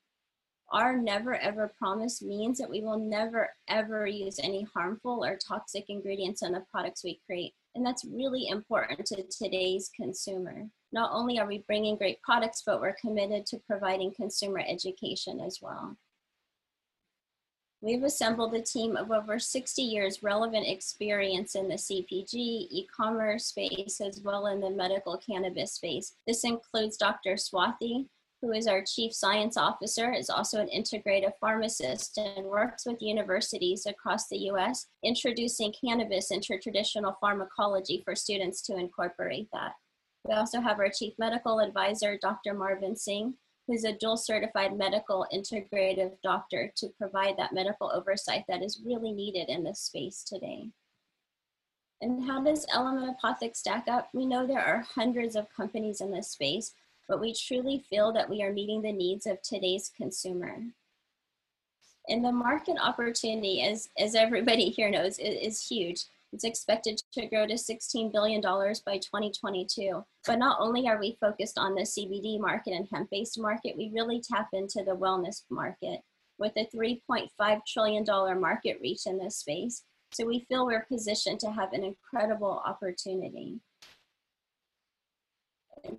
Our never ever promise means that we will never ever use any harmful or toxic ingredients in the products we create. And that's really important to today's consumer. Not only are we bringing great products, but we're committed to providing consumer education as well. We've assembled a team of over 60 years relevant experience in the CPG, e-commerce space, as well in the medical cannabis space. This includes Dr. Swathi, who is our chief science officer, is also an integrative pharmacist and works with universities across the US, introducing cannabis into traditional pharmacology for students to incorporate that. We also have our chief medical advisor, Dr. Marvin Singh, who's a dual certified medical integrative doctor to provide that medical oversight that is really needed in this space today. And how does Element Apothec stack up? We know there are hundreds of companies in this space, but we truly feel that we are meeting the needs of today's consumer. And the market opportunity, as, as everybody here knows, is, is huge. It's expected to grow to $16 billion by 2022. But not only are we focused on the CBD market and hemp based market, we really tap into the wellness market with a $3.5 trillion market reach in this space. So we feel we're positioned to have an incredible opportunity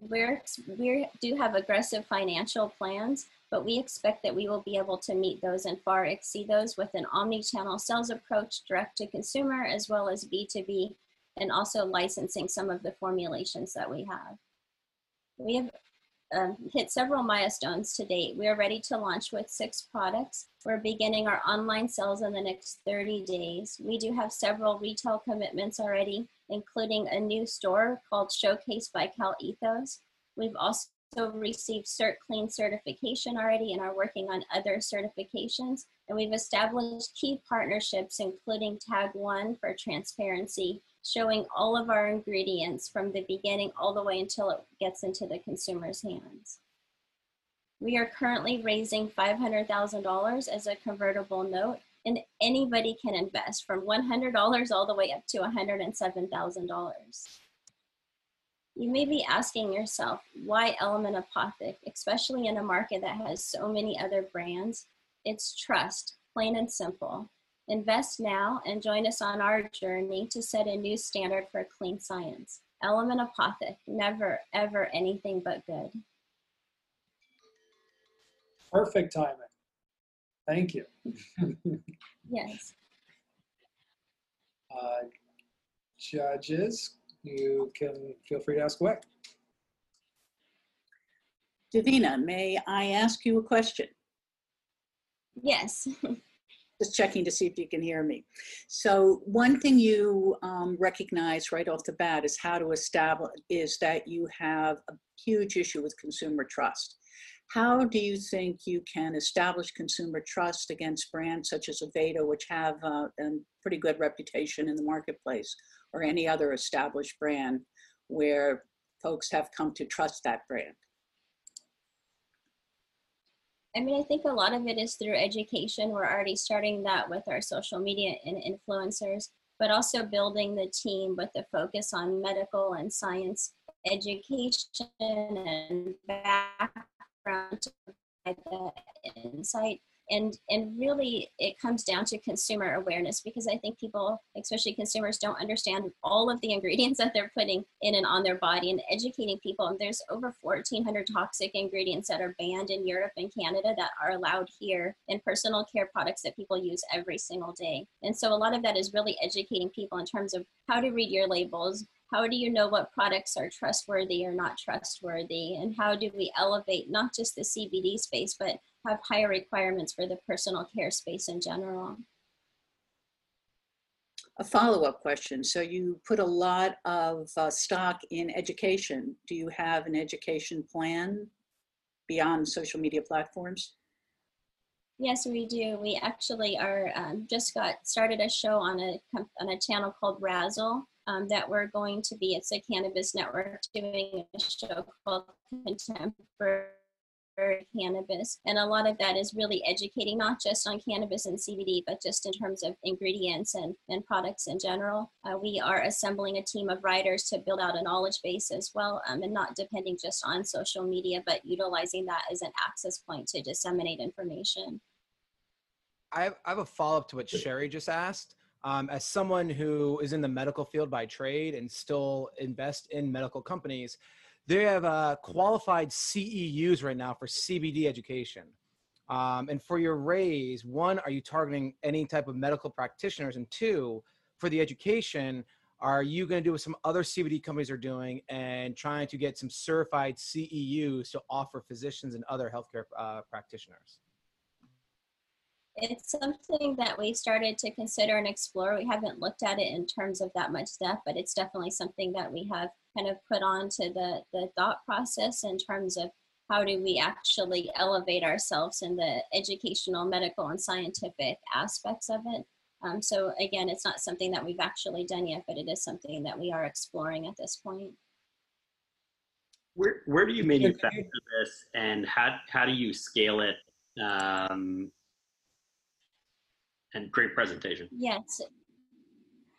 we're, we do have aggressive financial plans, but we expect that we will be able to meet those and far exceed those with an omni-channel sales approach direct to consumer as well as B2B and also licensing some of the formulations that we have. We have um, hit several milestones to date. We are ready to launch with six products. We're beginning our online sales in the next 30 days. We do have several retail commitments already, including a new store called Showcase by Cal Ethos. We've also received Cert Clean certification already and are working on other certifications. And we've established key partnerships, including Tag One for transparency showing all of our ingredients from the beginning all the way until it gets into the consumer's hands. We are currently raising $500,000 as a convertible note and anybody can invest from $100 all the way up to $107,000. You may be asking yourself, why Element Apothec, especially in a market that has so many other brands? It's trust, plain and simple. Invest now and join us on our journey to set a new standard for clean science. Element Apothec, never, ever anything but good. Perfect timing. Thank you. Yes. Uh, Judges, you can feel free to ask away. Davina, may I ask you a question? Yes. Just checking to see if you can hear me. So one thing you um, recognize right off the bat is how to establish, is that you have a huge issue with consumer trust. How do you think you can establish consumer trust against brands such as Aveda, which have uh, a pretty good reputation in the marketplace, or any other established brand where folks have come to trust that brand? I mean, I think a lot of it is through education. We're already starting that with our social media and influencers, but also building the team with the focus on medical and science education and background to provide the insight and and really it comes down to consumer awareness because i think people especially consumers don't understand all of the ingredients that they're putting in and on their body and educating people. And there's over 1400 toxic ingredients that are banned in europe and canada that are allowed here in personal care products that people use every single day. And so a lot of that is really educating people in terms of how to read your labels. How do you know what products are trustworthy or not trustworthy? And how do we elevate not just the cbd space but have higher requirements for the personal care space in general. A follow-up question. So you put a lot of uh, stock in education. Do you have an education plan beyond social media platforms? Yes, we do. We actually are um, just got started a show on a on a channel called Razzle um, that we're going to be. It's a cannabis network doing a show called Contemporary cannabis. And a lot of that is really educating not just on cannabis and CBD, but just in terms of ingredients and, and products in general. Uh, we are assembling a team of writers to build out a knowledge base as well, um, and not depending just on social media, but utilizing that as an access point to disseminate information. I have, I have a follow up to what Sherry just asked. Um, as someone who is in the medical field by trade and still invest in medical companies, they have uh, qualified CEUs right now for CBD education. Um, and for your raise, one, are you targeting any type of medical practitioners? And two, for the education, are you going to do what some other CBD companies are doing and trying to get some certified CEUs to offer physicians and other healthcare uh, practitioners? It's something that we started to consider and explore. We haven't looked at it in terms of that much depth, but it's definitely something that we have kind of put onto the, the thought process in terms of how do we actually elevate ourselves in the educational, medical, and scientific aspects of it. Um, so again, it's not something that we've actually done yet, but it is something that we are exploring at this point. Where, where do you manufacture this and how, how do you scale it um, and great presentation? Yes,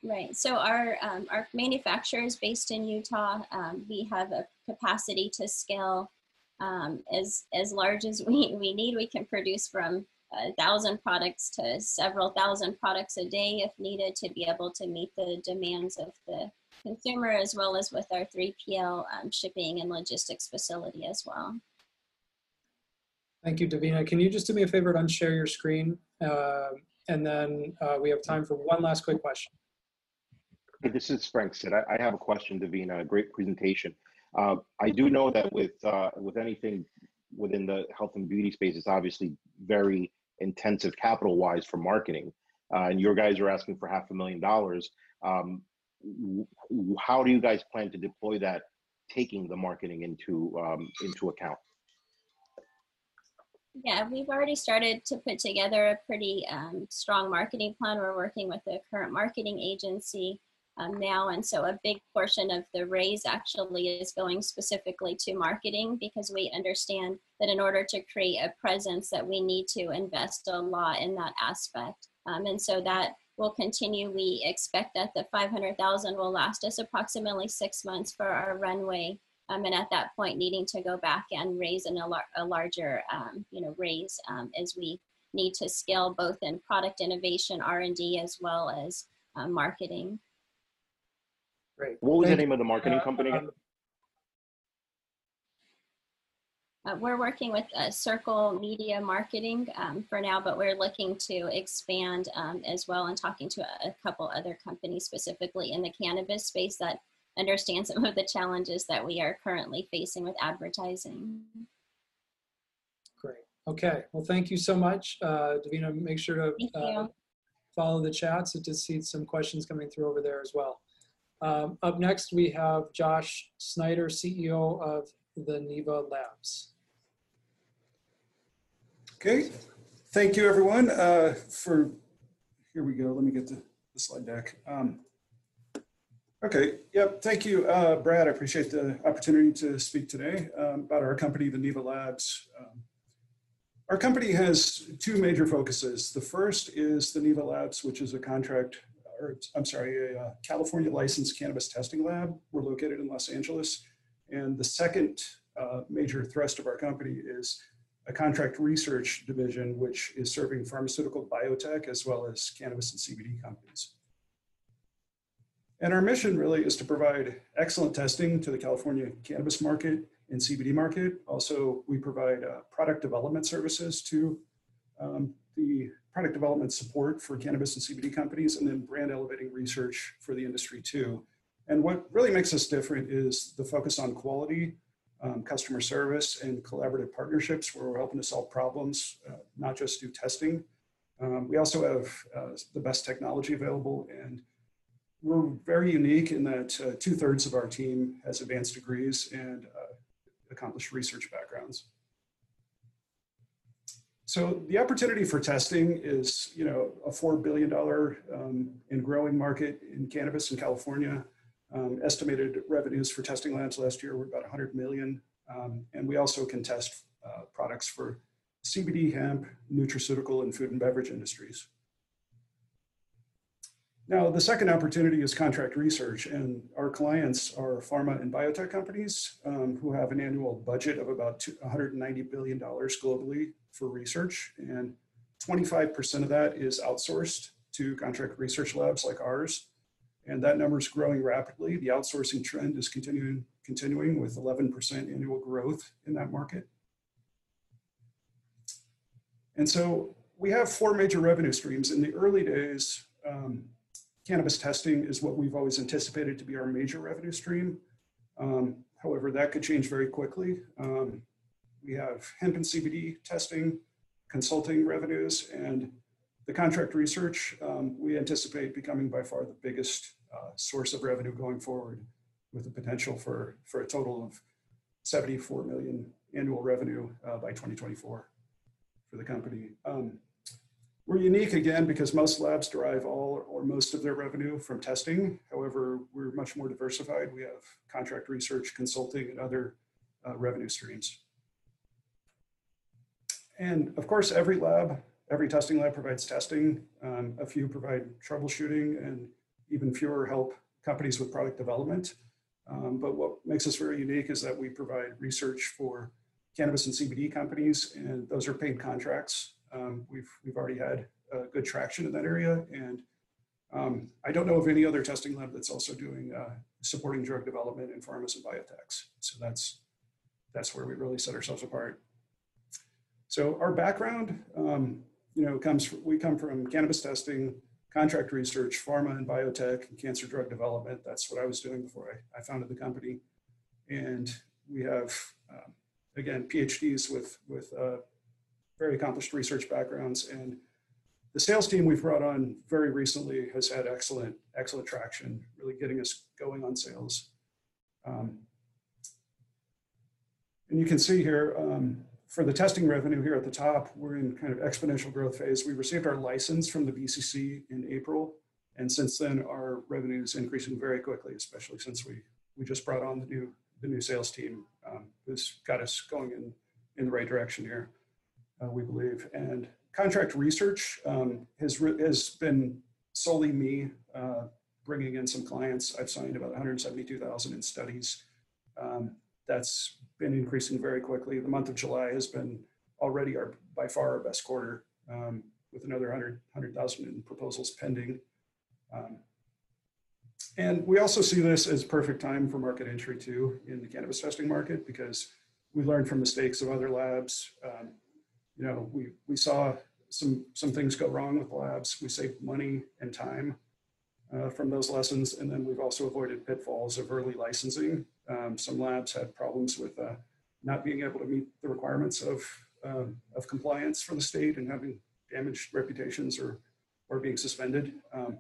Right. So our um, our manufacturer is based in Utah. Um, we have a capacity to scale um, as as large as we, we need. We can produce from a thousand products to several thousand products a day if needed to be able to meet the demands of the consumer as well as with our 3PL um, shipping and logistics facility as well. Thank you, Davina. Can you just do me a favor and unshare your screen? Uh, and then uh, we have time for one last quick question. Hey, this is Frank Sid. I, I have a question, Davina. A great presentation. Uh, I do know that with uh, with anything within the health and beauty space, it's obviously very intensive capital wise for marketing. Uh, and your guys are asking for half a million dollars. Um, how do you guys plan to deploy that, taking the marketing into um, into account? Yeah, we've already started to put together a pretty um, strong marketing plan. We're working with the current marketing agency um, now. And so a big portion of the raise actually is going specifically to marketing because we understand that in order to create a presence that we need to invest a lot in that aspect. Um, and so that will continue. We expect that the 500,000 will last us approximately six months for our runway. Um, and at that point, needing to go back and raise an, a, lar- a larger, um, you know, raise um, as we need to scale both in product innovation, R&D, as well as uh, marketing. Great. What was Thank the name of the marketing uh, company again? Uh, we're working with uh, Circle Media Marketing um, for now, but we're looking to expand um, as well and talking to a, a, couple other companies specifically in the cannabis space that understand some of the challenges that we are currently facing with advertising. Great. Okay. Well, thank you so much. Uh, Davina, make sure to uh, follow the chat so to see some questions coming through over there as well. Um, up next, we have Josh Snyder, CEO of the NEVA Labs. Okay, thank you everyone uh, for, here we go, let me get the, the slide deck. Um, okay, yep, thank you, uh, Brad. I appreciate the opportunity to speak today um, about our company, the NEVA Labs. Um, our company has two major focuses. The first is the NEVA Labs, which is a contract, or I'm sorry, a, a California licensed cannabis testing lab. We're located in Los Angeles. And the second uh, major thrust of our company is a contract research division, which is serving pharmaceutical biotech as well as cannabis and CBD companies. And our mission really is to provide excellent testing to the California cannabis market and CBD market. Also, we provide uh, product development services to um, the product development support for cannabis and CBD companies, and then brand elevating research for the industry too. And what really makes us different is the focus on quality um, customer service and collaborative partnerships where we're helping to solve problems, uh, not just do testing. Um, we also have uh, the best technology available and we're very unique in that uh, two thirds of our team has advanced degrees and uh, accomplished research backgrounds. So the opportunity for testing is, you know, a $4 billion um, and growing market in cannabis in California. Um, estimated revenues for testing labs last year were about 100 million. Um, and we also can test uh, products for CBD, hemp, nutraceutical, and food and beverage industries. Now, the second opportunity is contract research, and our clients are pharma and biotech companies um, who have an annual budget of about $190 billion globally for research, and 25% of that is outsourced to contract research labs like ours and that number is growing rapidly. The outsourcing trend is continuing, continuing with 11% annual growth in that market. And so we have four major revenue streams. In the early days, um, cannabis testing is what we've always anticipated to be our major revenue stream. Um, however, that could change very quickly. Um, we have hemp and CBD testing, consulting revenues, and the contract research, um, we anticipate becoming by far the biggest uh, source of revenue going forward with the potential for, for a total of 74 million annual revenue uh, by 2024 for the company. Um, we're unique again because most labs derive all or most of their revenue from testing. However, we're much more diversified. We have contract research, consulting, and other uh, revenue streams. And of course, every lab, every testing lab provides testing. Um, a few provide troubleshooting and even fewer help companies with product development. Um, but what makes us very unique is that we provide research for cannabis and CBD companies, and those are paid contracts. Um, we've, we've already had uh, good traction in that area. And um, I don't know of any other testing lab that's also doing uh, supporting drug development in pharmas and biotechs. So that's, that's where we really set ourselves apart. So our background, um, you know, comes, we come from cannabis testing, contract research, pharma and biotech, and cancer drug development. That's what I was doing before I, I founded the company. And we have, um, again, PhDs with, with uh, very accomplished research backgrounds. And the sales team we've brought on very recently has had excellent, excellent traction, really getting us going on sales. Um, and you can see here, um, for the testing revenue here at the top, we're in kind of exponential growth phase. We received our license from the BCC in April. And since then, our revenue is increasing very quickly, especially since we, we just brought on the new, the new sales team um, who's got us going in, in the right direction here, uh, we believe. And contract research um, has, has been solely me uh, bringing in some clients. I've signed about 172,000 in studies. Um, that's been increasing very quickly. The month of July has been already our by far our best quarter, um, with another 100 100,000 in proposals pending. Um, and we also see this as perfect time for market entry too in the cannabis testing market because we learned from mistakes of other labs. Um, you know, we we saw some some things go wrong with labs. We saved money and time uh, from those lessons, and then we've also avoided pitfalls of early licensing. Um, some labs had problems with uh, not being able to meet the requirements of uh, of compliance for the state and having damaged reputations or or being suspended. Um,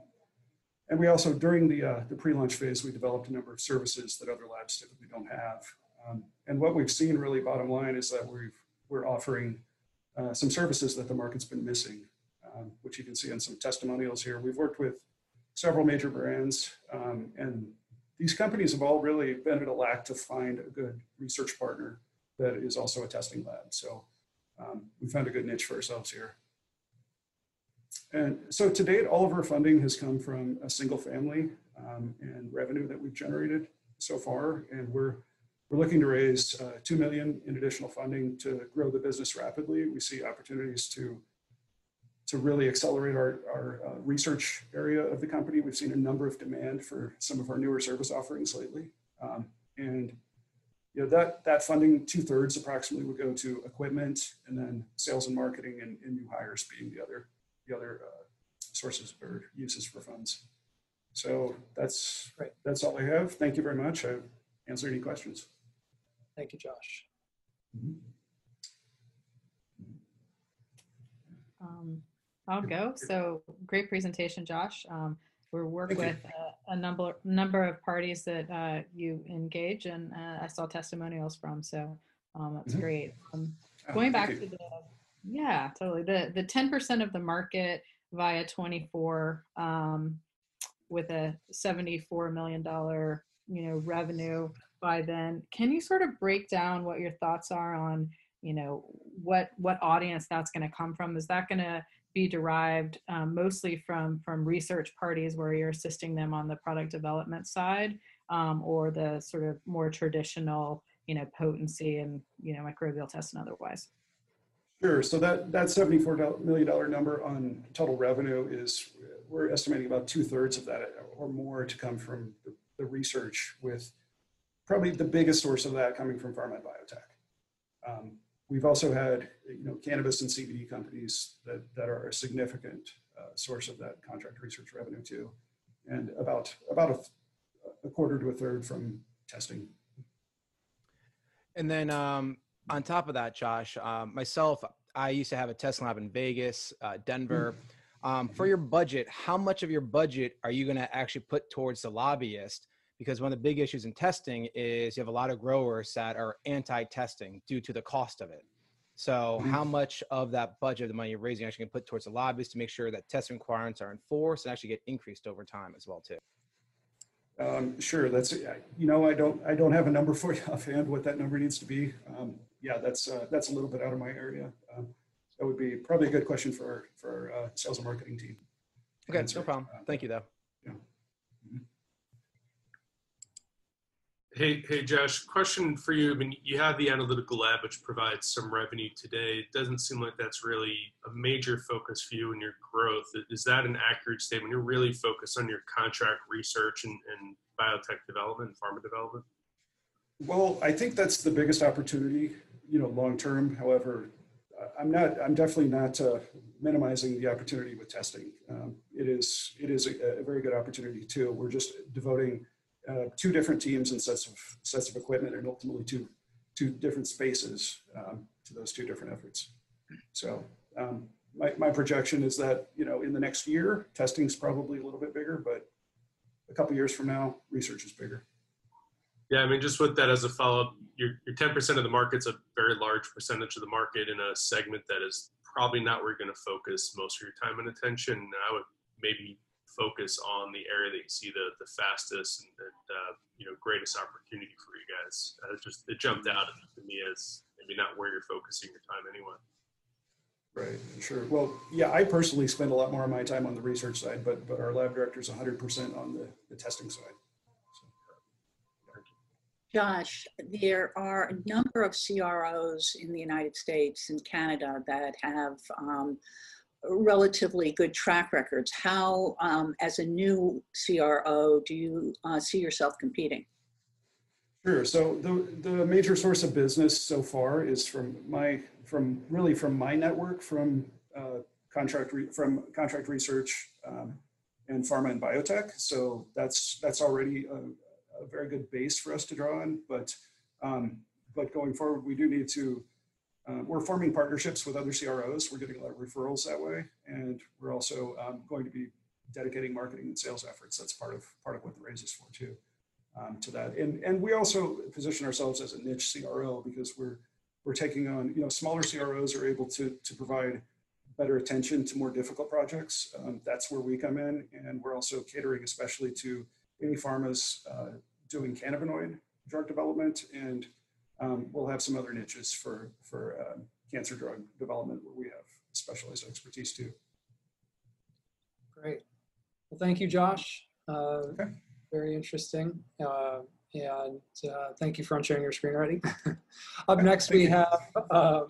and we also, during the, uh, the pre-launch phase, we developed a number of services that other labs typically don't have. Um, and what we've seen really bottom line is that we've, we're offering uh, some services that the market's been missing, um, which you can see in some testimonials here. We've worked with several major brands um, and these companies have all really been at a lack to find a good research partner that is also a testing lab. So um, we found a good niche for ourselves here. And so to date, all of our funding has come from a single family um, and revenue that we've generated so far. And we're, we're looking to raise uh, 2 million in additional funding to grow the business rapidly. We see opportunities to, to really accelerate our, our uh, research area of the company. We've seen a number of demand for some of our newer service offerings lately. Um, and you know, that, that funding, two thirds approximately would go to equipment and then sales and marketing and, and new hires being the other the other uh, sources or uses for funds. So that's that's all I have. Thank you very much. I answer any questions. Thank you, Josh. Um, I'll go. So great presentation, Josh. Um, we work Thank with a, a number number of parties that uh, you engage, and uh, I saw testimonials from. So um, that's Mhm. great. Um, Oh, going back you. to the yeah, totally the the ten percent of the market via twenty four um, with a seventy four million dollar you know revenue by then. Can you sort of break down what your thoughts are on you know what what audience that's going to come from? Is that going to be derived um, mostly from from research parties where you're assisting them on the product development side, um, or the sort of more traditional you know potency and you know microbial tests and otherwise? Sure. So that that $74 million number on total revenue is, we're estimating about two thirds of that or more to come from the, the research with probably the biggest source of that coming from pharma and biotech. Um, we've also had, you know, cannabis and CBD companies that, that are a significant uh, source of that contract research revenue too. And about, about a, a quarter to a third from testing. And then um, on top of that, Josh, um, myself, I used to have a test lab in Vegas, uh, Denver. Um, for your budget, how much of your budget are you going to actually put towards the lobbyist? Because one of the big issues in testing is you have a lot of growers that are anti-testing due to the cost of it. So, Mhm. how much of that budget, the money you're raising, actually can put towards the lobbyist to make sure that testing requirements are enforced and actually get increased over time as well too? Um, sure, that's, you know, I don't, I don't have a number for you offhand, what that number needs to be. Um, yeah, that's, uh, that's a little bit out of my area. Um, That would be probably a good question for, our- for our uh, sales and marketing team. Okay, no problem. Thank you, though. Hey, hey, Josh, question for you. I mean, you have the analytical lab, which provides some revenue today. It doesn't seem like that's really a major focus for you in your growth. Is that an accurate statement? You're really focused on your contract research and, and biotech development, pharma development? Well, I think that's the biggest opportunity, you know, long-term. However, I- I'm not, I'm definitely not uh, minimizing the opportunity with testing. Um, It is, it is a, a very good opportunity too. We're just devoting uh, two different teams and sets of, sets of equipment and ultimately two, two different spaces um, to those two different efforts. So um, my, my projection is that, you know, in the next year, testing is probably a little bit bigger, but a couple years from now, research is bigger. Yeah, I mean, just with that as a follow-up, your, your 10% of the market's a very large percentage of the market in a segment that is probably not where you're going to focus most of your time and attention. I would maybe focus on the area that you see the, the fastest and, and uh, you know, greatest opportunity for you guys. Uh, it just, it jumped out to me as maybe not where you're focusing your time anyway. Right, sure. Well, yeah, I personally spend a lot more of my time on the research side, but, but our lab director is 100% on the, the testing side. Josh, there are a number of CROs in the United States and Canada that have um, relatively good track records. How, um, as a new CRO, do you uh, see yourself competing? Sure. So the, the major source of business so far is from my, from really from my network, from uh, contract, re- from contract research um, and pharma and biotech. So that's, that's already a, a very good base for us to draw on. But, um, but going forward, we do need to, uh, we're forming partnerships with other CROs. We're getting a lot of referrals that way. And we're also um, going to be dedicating marketing and sales efforts. That's part of, part of what the raise is for too um, to that. And, and we also position ourselves as a niche CRO because we're, we're taking on, you know, smaller CROs are able to, to provide better attention to more difficult projects. Um, that's where we come in. And we're also catering especially to any pharmas uh, doing cannabinoid drug development. And um, we'll have some other niches for, for uh, cancer drug development where we have specialized expertise too. Great. Well, thank you, Josh. Uh, Very interesting. Uh, and uh, thank you for sharing your screen already. Up next, we have uh,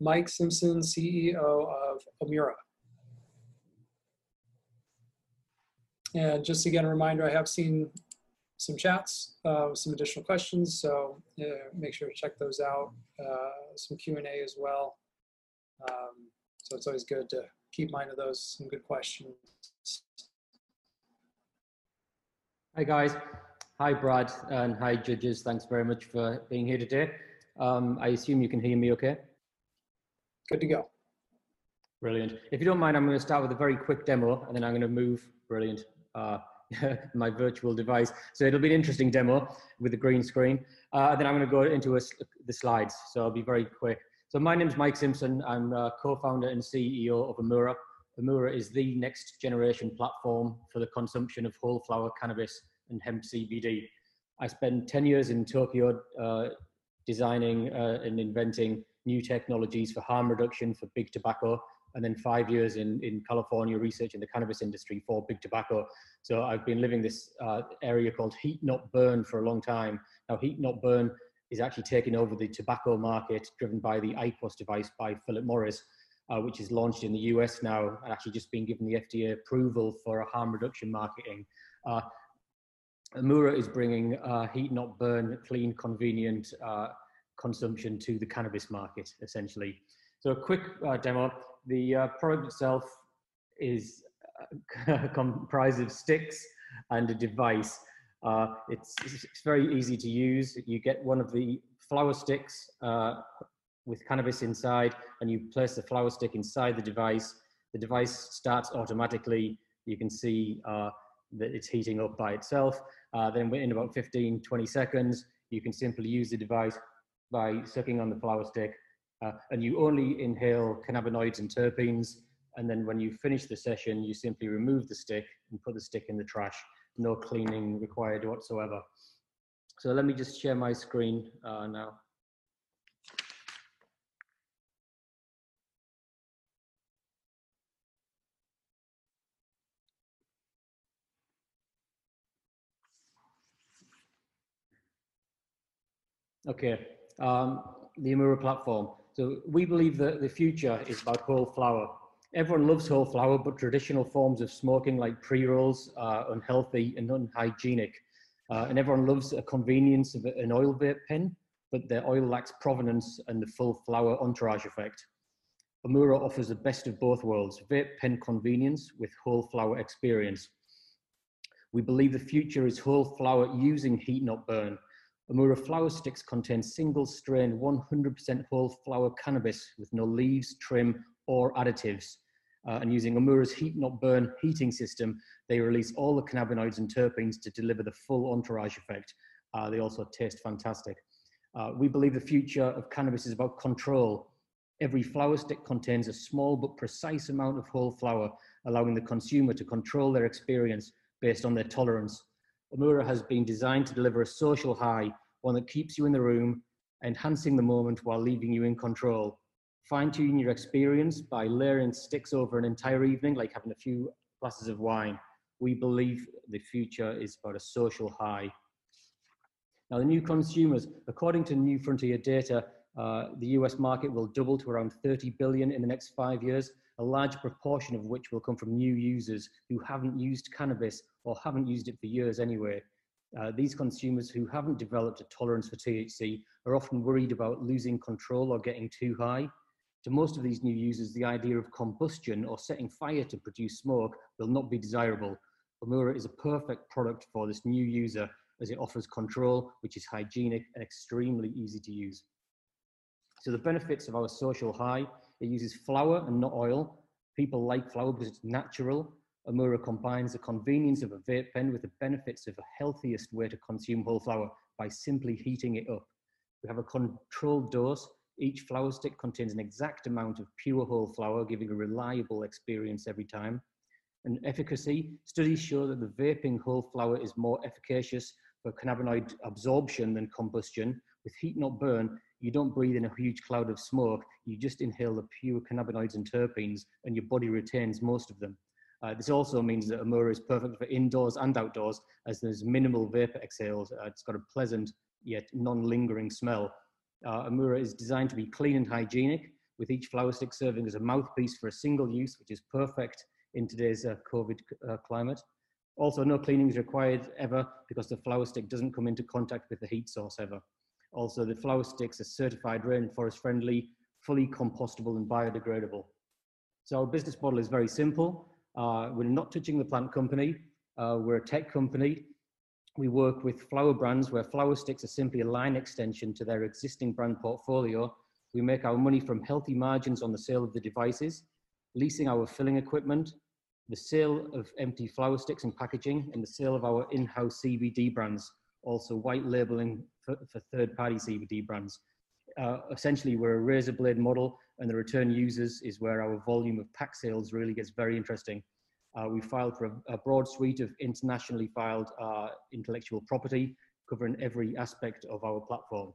Mike Simpson, CEO of Amura. And just again, a reminder, I have seen some chats, uh, with some additional questions, so uh, make sure to check those out. Uh, some Q&A as well. Um, so it's always good to keep mind of those, some good questions. Hi guys. Hi Brad and hi judges. Thanks very much for being here today. Um, I assume you can hear me okay? Good to go. Brilliant. If you don't mind, I'm going to start with a very quick demo and then I'm going to move, brilliant, uh, my virtual device. So it'll be an interesting demo with the green screen. Uh, then I'm going to go into a, the slides. So I'll be very quick. So my name is Mike Simpson. I'm co-founder and CEO of Amura. Amura is the next generation platform for the consumption of whole flower cannabis and hemp CBD. I spent 10 years in Tokyo uh, designing uh, and inventing new technologies for harm reduction for big tobacco, and then five years in, in California researching the cannabis industry for big tobacco. So I've been living this uh, area called heat not burn for a long time. Now heat not burn is actually taking over the tobacco market driven by the IQOS device by Philip Morris uh, which is launched in the US now and actually just been given the FDA approval for a harm reduction marketing. Uh, Amura is bringing uh, heat not burn, clean, convenient uh, consumption to the cannabis market, essentially. So a quick uh, demo. The uh, product itself is comprised of sticks and a device. It's, it's, very easy to use. You get one of the flower sticks with cannabis inside and you place the flower stick inside the device. The device starts automatically. You can see uh, that it's heating up by itself. Uh, then in about 15, 20 seconds, you can simply use the device by sucking on the flower stick uh, and you only inhale cannabinoids and terpenes. And then when you finish the session, you simply remove the stick and put the stick in the trash. No cleaning required whatsoever. So let me just share my screen uh, now. Okay, um, the Amura platform. So we believe that the future is about whole flower. Everyone loves whole flower, but traditional forms of smoking like pre-rolls are unhealthy and unhygienic. Uh, and everyone loves a convenience of an oil vape pen, but their oil lacks provenance and the full flower entourage effect. Amura offers the best of both worlds, vape pen convenience with whole flower experience. We believe the future is whole flower using heat not burn, Amura flower sticks contain single strain 100% whole flower cannabis with no leaves, trim, or additives. Uh, and using Amura's heat not burn heating system, they release all the cannabinoids and terpenes to deliver the full entourage effect. Uh, they also taste fantastic. Uh, we believe the future of cannabis is about control. Every flower stick contains a small but precise amount of whole flower, allowing the consumer to control their experience based on their tolerance Amura has been designed to deliver a social high, one that keeps you in the room, enhancing the moment while leaving you in control. Fine tune your experience by layering sticks over an entire evening, like having a few glasses of wine. We believe the future is about a social high. Now, the new consumers, according to New Frontier data, uh, the US market will double to around 30 billion in the next five years, a large proportion of which will come from new users who haven't used cannabis or haven't used it for years anyway. Uh, these consumers who haven't developed a tolerance for THC are often worried about losing control or getting too high. To most of these new users, the idea of combustion or setting fire to produce smoke will not be desirable. Amura is a perfect product for this new user as it offers control, which is hygienic and extremely easy to use. So the benefits of our social high, it uses flower and not oil. People like flower because it's natural. Amura combines the convenience of a vape pen with the benefits of a healthiest way to consume whole flower by simply heating it up. We have a controlled dose. Each flower stick contains an exact amount of pure whole flower, giving a reliable experience every time. And efficacy, studies show that the vaping whole flower is more efficacious for cannabinoid absorption than combustion. With heat not burn, you don't breathe in a huge cloud of smoke, you just inhale the pure cannabinoids and terpenes, and your body retains most of them. Uh, this also means that Amura is perfect for indoors and outdoors, as there's minimal vapor exhales. Uh, it's got a pleasant yet non-lingering smell. Uh, Amura is designed to be clean and hygienic, with each flower stick serving as a mouthpiece for a single use, which is perfect in today's uh, COVID uh, climate. Also, no cleaning is required ever because the flower stick doesn't come into contact with the heat source ever. Also, the flower sticks are certified rainforest friendly, fully compostable and biodegradable. So our business model is very simple. Uh, we're not touching the plant company. Uh, we're a tech company. We work with flower brands where flower sticks are simply a line extension to their existing brand portfolio. We make our money from healthy margins on the sale of the devices, leasing our filling equipment, the sale of empty flower sticks and packaging, and the sale of our in-house CBD brands, also white labeling for, for third-party CBD brands. Uh, essentially, we're a razor blade model, and the return users is where our volume of pack sales really gets very interesting. Uh, we filed for a, a, broad suite of internationally filed uh, intellectual property, covering every aspect of our platform.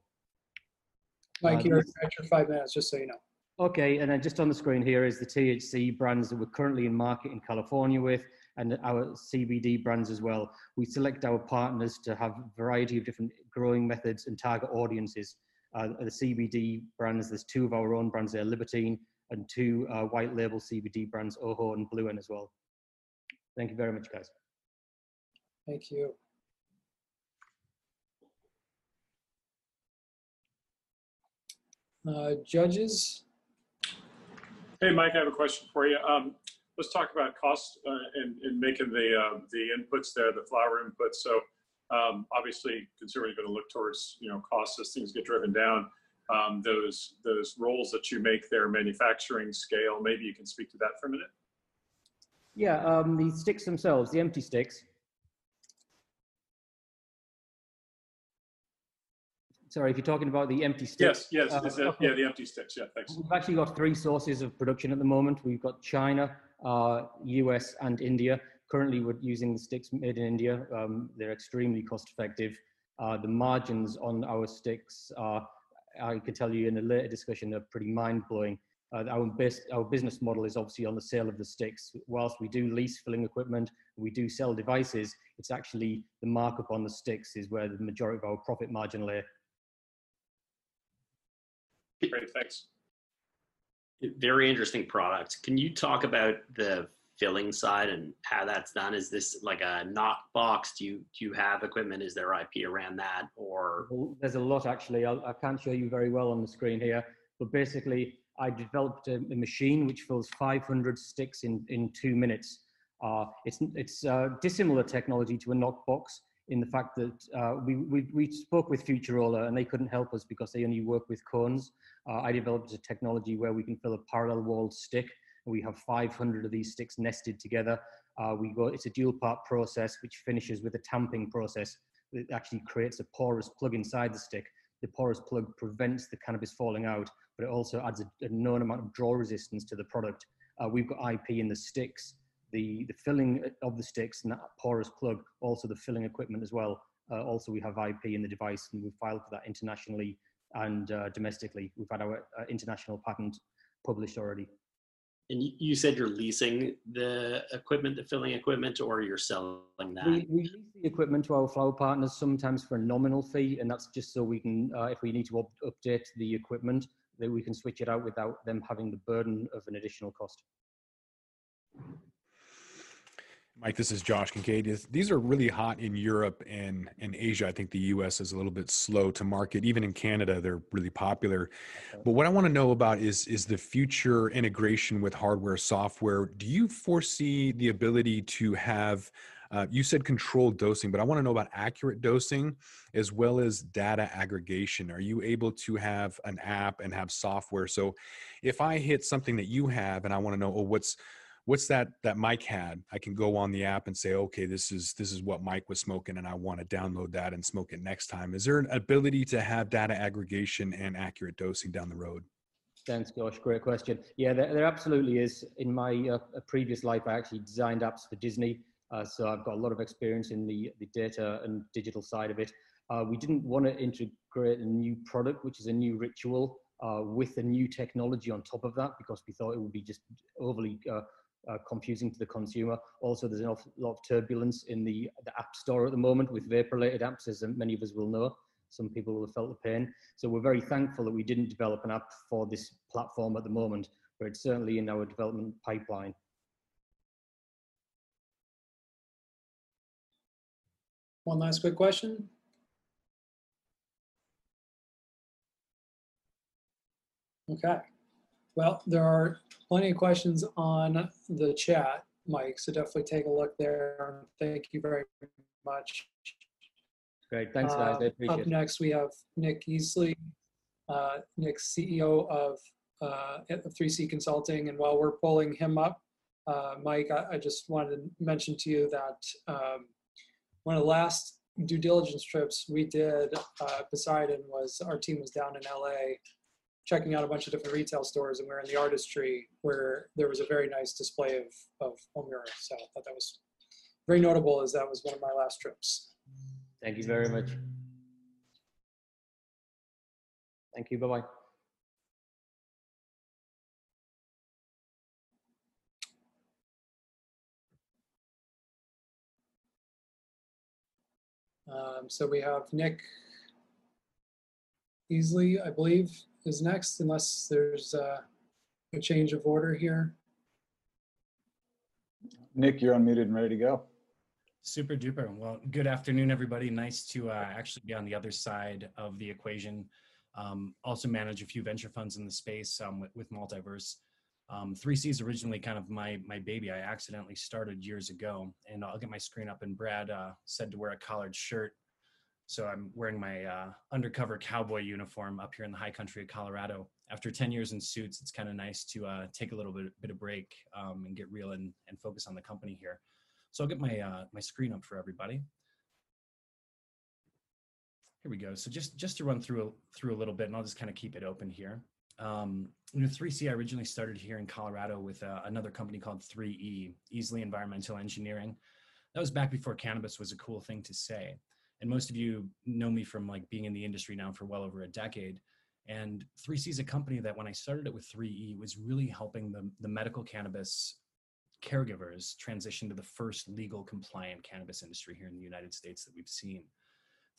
Mike, you're at your five minutes, just so you know. Okay, and then just on the screen here is the THC brands that we're currently in market in California with and our CBD brands as well. We select our partners to have a variety of different growing methods and target audiences. Uh, the CBD brands, there's two of our own brands there, Libertine, and two uh, white label CBD brands, Ojo and Bluen as well. Thank you very much, guys. Thank you. Uh, judges? Hey, Mike, I have a question for you. Um, let's talk about cost uh, in, in making the uh, the inputs there, the flower inputs. So um, obviously, consumers are going to look towards you know costs as things get driven down. Um, those those roles that you make there, manufacturing scale. Maybe you can speak to that for a minute. Yeah, um, the sticks themselves, the empty sticks. Sorry, if you're talking about the empty sticks. Yes, yes, uh, that, okay. yeah, the empty sticks. Yeah, thanks. We've actually got three sources of production at the moment. We've got China, uh, US, and India. Currently, we're using the sticks made in India. Um, they're extremely cost effective. Uh, the margins on our sticks are, I can tell you in a later discussion, are pretty mind blowing. Uh, our, our business model is obviously on the sale of the sticks. Whilst we do lease filling equipment, we do sell devices, it's actually the markup on the sticks is where the majority of our profit margin lay. Great, thanks. Very interesting product. Can you talk about the filling side and how that's done? Is this like a knock box? Do you do you have equipment? Is there IP around that, or there's a lot actually. I can not show you very well on the screen here, but basically, I developed a, a machine which fills 500 sticks in in two minutes. Uh, it's it's uh, dissimilar technology to a knock box in the fact that uh, we, we, we spoke with Futurola and they couldn't help us because they only work with cones. Uh, I developed a technology where we can fill a parallel walled stick we have 500 of these sticks nested together. Uh, we go, it's a dual part process which finishes with a tamping process that actually creates a porous plug inside the stick. The porous plug prevents the cannabis falling out, but it also adds a, a known amount of draw resistance to the product. Uh, we've got IP in the sticks the, the filling of the sticks and that porous plug, also the filling equipment as well. Uh, also, we have IP in the device and we've filed for that internationally and uh, domestically. We've had our uh, international patent published already. And you said you're leasing the equipment, the filling equipment, or you're selling that? We, we lease the equipment to our flower partners sometimes for a nominal fee, and that's just so we can, uh, if we need to up update the equipment, that we can switch it out without them having the burden of an additional cost. Mike, this is Josh Kincaid. These are really hot in Europe and, and Asia. I think the US is a little bit slow to market. Even in Canada, they're really popular. But what I want to know about is, is the future integration with hardware, software. Do you foresee the ability to have, uh, you said controlled dosing, but I want to know about accurate dosing as well as data aggregation. Are you able to have an app and have software? So if I hit something that you have and I want to know, oh, what's, what's that that Mike had? I can go on the app and say, okay, this is this is what Mike was smoking, and I want to download that and smoke it next time. Is there an ability to have data aggregation and accurate dosing down the road? Thanks, Josh. Great question. Yeah, there, there absolutely is. In my uh, previous life, I actually designed apps for Disney, uh, so I've got a lot of experience in the the data and digital side of it. Uh, we didn't want to integrate a new product, which is a new ritual, uh, with a new technology on top of that, because we thought it would be just overly uh, confusing to the consumer. Also, there's awful lot of turbulence in the, the app store at the moment with vapor-related apps, as many of us will know. Some people will have felt the pain. So we're very thankful that we didn't develop an app for this platform at the moment, but it's certainly in our development pipeline. One last quick question. Okay. Well, there are plenty of questions on the chat, Mike, so definitely take a look there. Thank you very much. Great. Thanks, guys. I Uh, appreciate Up next, we have Nick Easley, uh, Nick's CEO of uh, 3C Consulting. And while we're pulling him up, uh, Mike, I I just wanted to mention to you that um, one of the last due diligence trips we did uh, Poseidon was our team was down in LA checking out a bunch of different retail stores and we are in the artistry where there was a very nice display of, of home. So I thought that was very notable as that was one of my last trips. Thank you very much. Thank you. Bye-bye. Um, so we have Nick Easley, I believe, is next, unless there's uh, a change of order here. Nick, you're unmuted and ready to go. Super duper. Well, good afternoon, everybody. Nice to uh, actually be on the other side of the equation. Um, also manage a few venture funds in the space um, with, with Multiverse. Um, 3C is originally kind of my my baby. I accidentally started years ago, and I'll get my screen up. And Brad uh, said to wear a collared shirt, so I'm wearing my uh, undercover cowboy uniform up here in the high country of Colorado. After 10 years in suits, it's kind of nice to uh, take a little bit bit of break um, and get real and, and focus on the company here. So I'll get my uh, my screen up for everybody. Here we go. So just just to run through through a little bit, and I'll just kind of keep it open here. Um, you know, 3C, I originally started here in Colorado with uh, another company called 3E, Easley Environmental Engineering. That was back before cannabis was a cool thing to say. And most of you know me from like being in the industry now for well over a decade. And 3C is a company that when I started it with 3E was really helping the, the medical cannabis caregivers transition to the first legal compliant cannabis industry here in the United States that we've seen.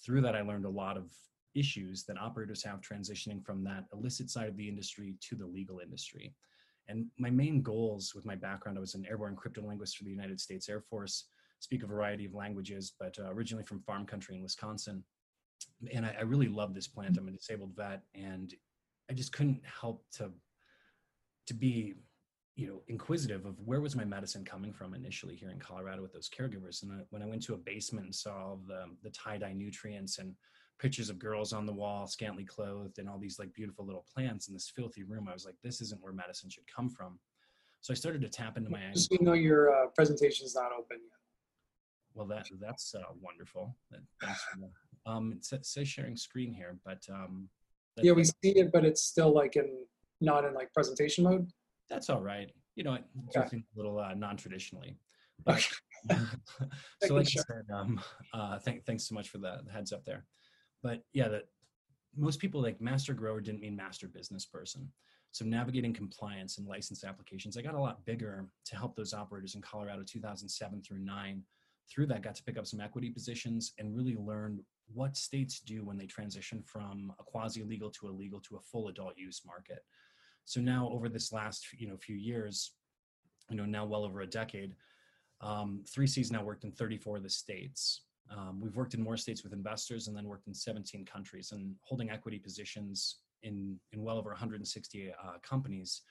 Through that, I learned a lot of issues that operators have transitioning from that illicit side of the industry to the legal industry. And my main goals with my background, I was an airborne cryptolinguist for the United States Air Force, speak a variety of languages, but uh, originally from farm country in Wisconsin. And I, I really love this plant. I'm a disabled vet, and I just couldn't help to to be you know inquisitive of where was my medicine coming from initially here in colorado with those caregivers and I, when i went to a basement and saw all the, the tie-dye nutrients and pictures of girls on the wall scantily clothed and all these like beautiful little plants in this filthy room i was like this isn't where medicine should come from so i started to tap into my you know, your uh, presentation is not open yet. Well that that's uh, wonderful That- thanks for um it says sharing screen here but um Yeah, we see it, but it's still like in, not in like presentation mode. that's all right. You know, I do Okay. a little uh, non-traditionally. But- so, like I said, um, uh, thank, thanks so much for the, the heads up there. But yeah, that most people like master grower didn't mean master business person. So navigating compliance and license applications, I got a lot bigger to help those operators in Colorado 2007 through nine. Through that, got to pick up some equity positions and really learn what states do when they transition from a quasi-legal to a legal to a full adult use market. So now over this last you know few years, you know now well over a decade, Um, 3C's now worked in 34 of the states. Um, we've worked in more states with investors and then worked in 17 countries and holding equity positions in, in well over 160 uh, companies.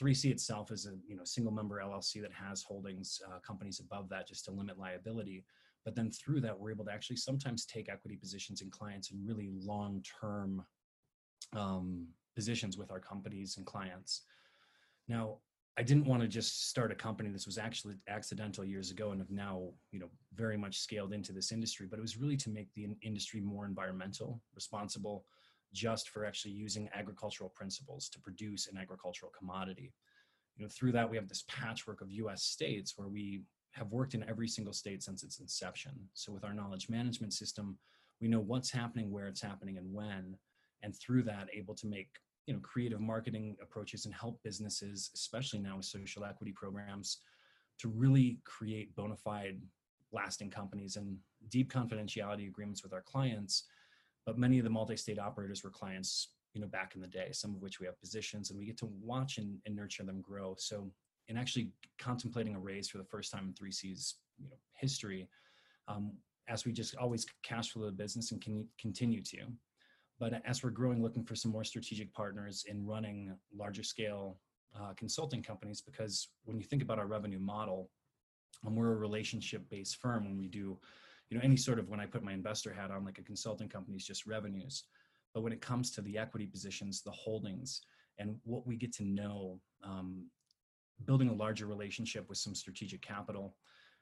3C itself is a you know single member LLC that has holdings uh, companies above that just to limit liability. But then through that, we're able to actually sometimes take equity positions in clients in really long term um, positions with our companies and clients. Now, I didn't want to just start a company. This was actually accidental years ago and have now, you know, very much scaled into this industry, but it was really to make the industry more environmental, responsible, just for actually using agricultural principles to produce an agricultural commodity. You know, through that we have this patchwork of US states where we have worked in every single state since its inception. So with our knowledge management system, we know what's happening, where it's happening and when, and through that able to make you know creative marketing approaches and help businesses especially now with social equity programs to really create bona fide lasting companies and deep confidentiality agreements with our clients but many of the multi-state operators were clients you know back in the day some of which we have positions and we get to watch and, and nurture them grow. So in actually contemplating a raise for the first time in 3c's you know history um, as we just always cash flow the business and can continue to. But as we're growing, looking for some more strategic partners in running larger scale uh, consulting companies, because when you think about our revenue model, um, we're a relationship based firm when we do, you know, any sort of when I put my investor hat on, like a consulting company is just revenues. But when it comes to the equity positions, the holdings, and what we get to know, um, building a larger relationship with some strategic capital,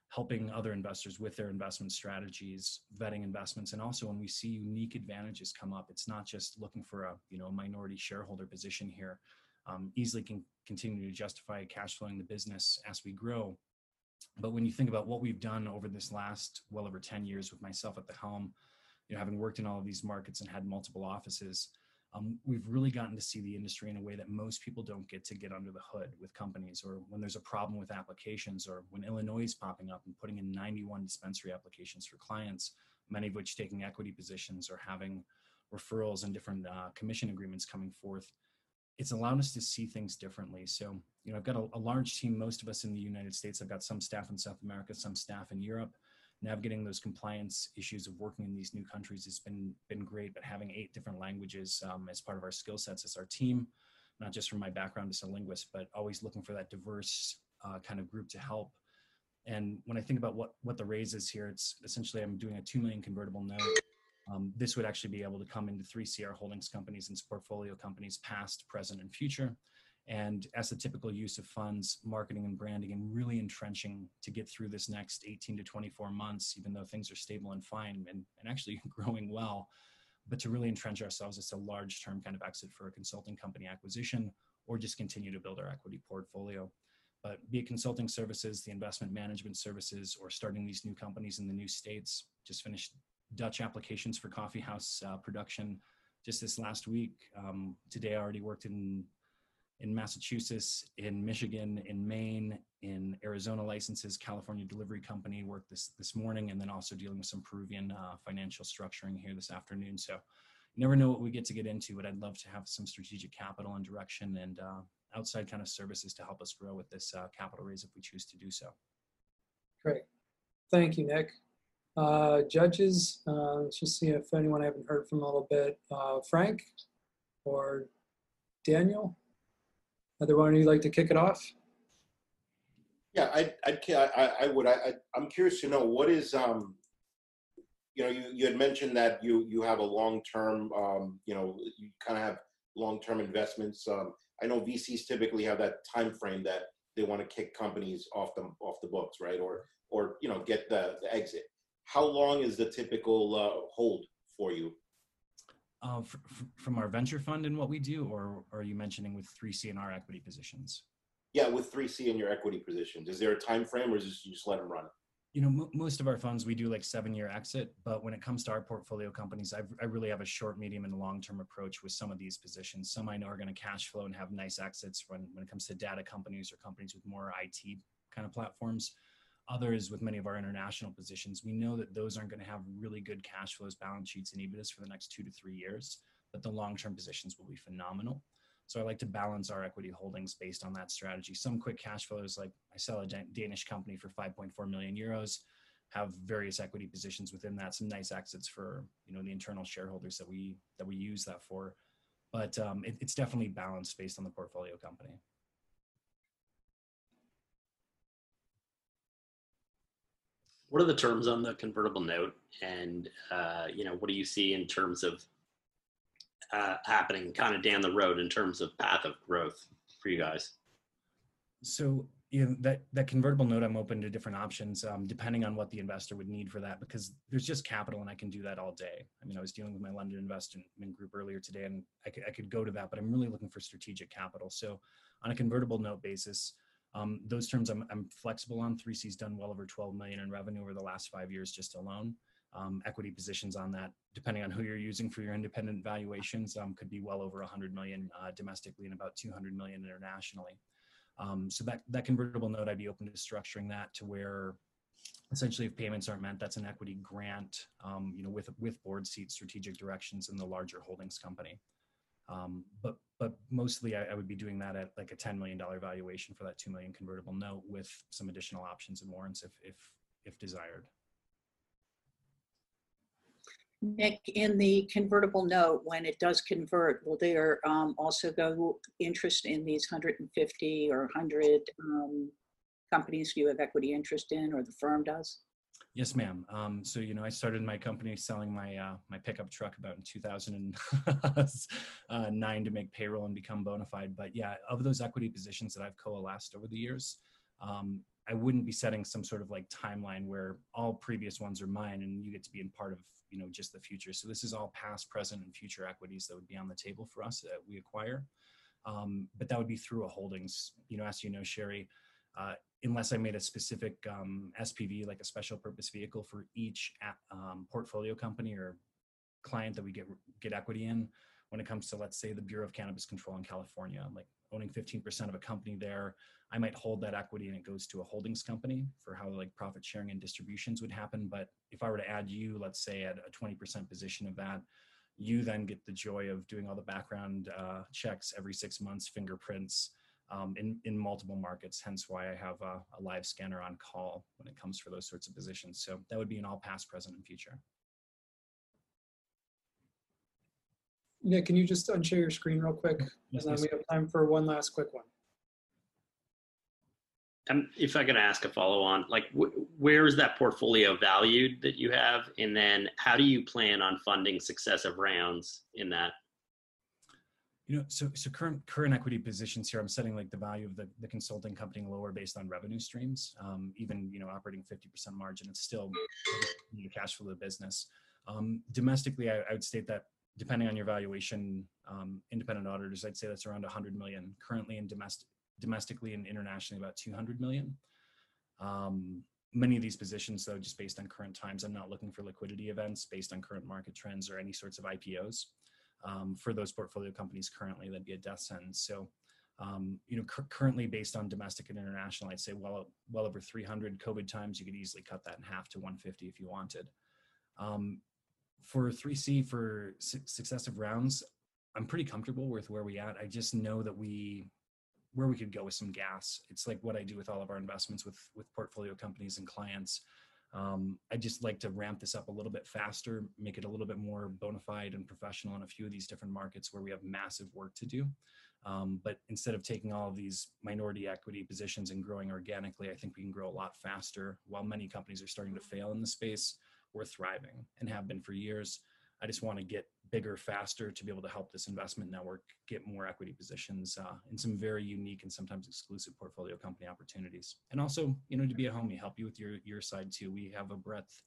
helping other investors with their investment strategies, vetting investments, and also when we see unique advantages come up, it's not just looking for a you know minority shareholder position here. Um, easily can continue to justify cash flowing the business as we grow. But when you think about what we've done over this last well over 10 years with myself at the helm, you know, having worked in all of these markets and had multiple offices, um, we've really gotten to see the industry in a way that most people don't get to get under the hood with companies or when there's a problem with applications or when illinois is popping up and putting in 91 dispensary applications for clients many of which taking equity positions or having referrals and different uh, commission agreements coming forth it's allowed us to see things differently so you know i've got a, a large team most of us in the united states i've got some staff in south america some staff in europe navigating those compliance issues of working in these new countries has been been great. But having eight different languages um, as part of our skill sets as our team, not just from my background as a linguist, but always looking for that diverse uh, kind of group to help. And when I think about what what the raise is here, it's essentially I'm doing a two million convertible note. Um, this would actually be able to come into three CR Holdings companies and portfolio companies, past, present, and future and as the typical use of funds, marketing and branding, and really entrenching to get through this next 18 to 24 months, even though things are stable and fine and, and actually growing well. But to really entrench ourselves as a large term kind of exit for a consulting company acquisition or just continue to build our equity portfolio. But be it consulting services, the investment management services, or starting these new companies in the new states, just finished Dutch applications for coffee house uh, production just this last week. Um, today I already worked in in Massachusetts, in Michigan, in Maine, in Arizona licenses, California Delivery Company worked this this morning, and then also dealing with some Peruvian uh, financial structuring here this afternoon. So, you never know what we get to get into, but I'd love to have some strategic capital and direction and uh, outside kind of services to help us grow with this uh, capital raise if we choose to do so. Great, thank you, Nick. Uh, judges, uh, let's just see if anyone I haven't heard from a little bit. Uh, Frank or Daniel? Either one of you like to kick it off? Yeah, I, I'd, I, I would. I, I'm curious to know what is, um, you know, you, you had mentioned that you you have a long term, um, you know, you kind of have long term investments. Um, I know VCs typically have that time frame that they want to kick companies off the off the books, right? Or or you know get the, the exit. How long is the typical uh, hold for you? uh, from our venture fund and what we do, or, or are you mentioning with 3C and our equity positions? Yeah, with 3C and your equity positions. Is there a time frame, or is this you just let them run? You know, m- most of our funds we do like seven year exit, but when it comes to our portfolio companies, I've, I really have a short, medium, and long term approach with some of these positions. Some I know are going to cash flow and have nice exits when when it comes to data companies or companies with more IT kind of platforms others with many of our international positions, we know that those aren't going to have really good cash flows, balance sheets, and EBITDAs for the next two to three years, but the long-term positions will be phenomenal. So I like to balance our equity holdings based on that strategy. Some quick cash flows, like I sell a Danish company for 5.4 million euros, have various equity positions within that. Some nice exits for you know the internal shareholders that we that we use that for. But um, it, it's definitely balanced based on the portfolio company. What are the terms on the convertible note, and uh, you know what do you see in terms of uh, happening kind of down the road in terms of path of growth for you guys? So you know, that that convertible note, I'm open to different options um, depending on what the investor would need for that. Because there's just capital, and I can do that all day. I mean, I was dealing with my London investment group earlier today, and I could I could go to that, but I'm really looking for strategic capital. So on a convertible note basis, um, those terms I'm, I'm flexible on. 3C's done well over 12 million in revenue over the last five years just alone. Um, equity positions on that, depending on who you're using for your independent valuations, um, could be well over 100 million uh, domestically and about 200 million internationally. Um, so that that convertible note, I'd be open to structuring that to where essentially if payments aren't meant that's an equity grant, um, you know, with with board seats, strategic directions in the larger holdings company. Um, but but mostly I, I, would be doing that at like a $10 million valuation for that 2 million convertible note with some additional options and warrants if if if desired. Nick, in the convertible note, when it does convert, will there um, also go interest in these 150 or 100 um, companies you have equity interest in or the firm does? Yes, ma'am. Um, so you know, I started my company selling my uh, my pickup truck about in 2009 to make payroll and become bona fide. But yeah, of those equity positions that I've coalesced over the years, um, I wouldn't be setting some sort of like timeline where all previous ones are mine and you get to be in part of you know just the future so this is all past present and future equities that would be on the table for us that we acquire um, but that would be through a holdings you know as you know sherry uh, unless i made a specific um, spv like a special purpose vehicle for each um, portfolio company or client that we get get equity in when it comes to let's say the bureau of cannabis control in california like owning 15% of a company there. I might hold that equity and it goes to a holdings company for how like profit sharing and distributions would happen. But if i were to add you let's say at a 20% position of that you then get the joy of doing all the background uh, checks every six months fingerprints um, in, in multiple markets hence why i have a, a live scanner on call when it comes for those sorts of positions so that would be in all past present and future Nick, can you just unshare your screen real quick? Yes, and then yes. we have time for one last quick one. Um, if I could ask a follow on, like wh- where is that portfolio valued that you have? And then how do you plan on funding successive rounds in that? You know, so so current current equity positions here, I'm setting like the value of the, the consulting company lower based on revenue streams. Um, even you know, operating 50% margin, it's still cash flow of the business. Um, domestically, I, I would state that depending on your valuation, um, independent auditors, I'd say that's around 100 million. Currently in domestic domestically and internationally, about 200 million. Um, many of these positions, though, just based on current times, I'm not looking for liquidity events based on current market trends or any sorts of IPOs. Um, for those portfolio companies currently, that'd be a death sentence. So, um, you know, cu- currently based on domestic and international, I'd say well, well over 300 COVID times, you could easily cut that in half to 150 if you wanted. Um, for 3C for su- successive rounds, I'm pretty comfortable with where we at. I just know that we where we could go with some gas. It's like what I do with all of our investments with with portfolio companies and clients. Um, I just like to ramp this up a little bit faster, make it a little bit more bona fide and professional in a few of these different markets where we have massive work to do. Um, but instead of taking all of these minority equity positions and growing organically, I think we can grow a lot faster. While many companies are starting to fail in the space, we're thriving and have been for years. I just want to get bigger faster to be able to help this investment network get more equity positions uh, in some very unique and sometimes exclusive portfolio company opportunities. And also, you know, to be a homie, help you with your your side too. We have a breadth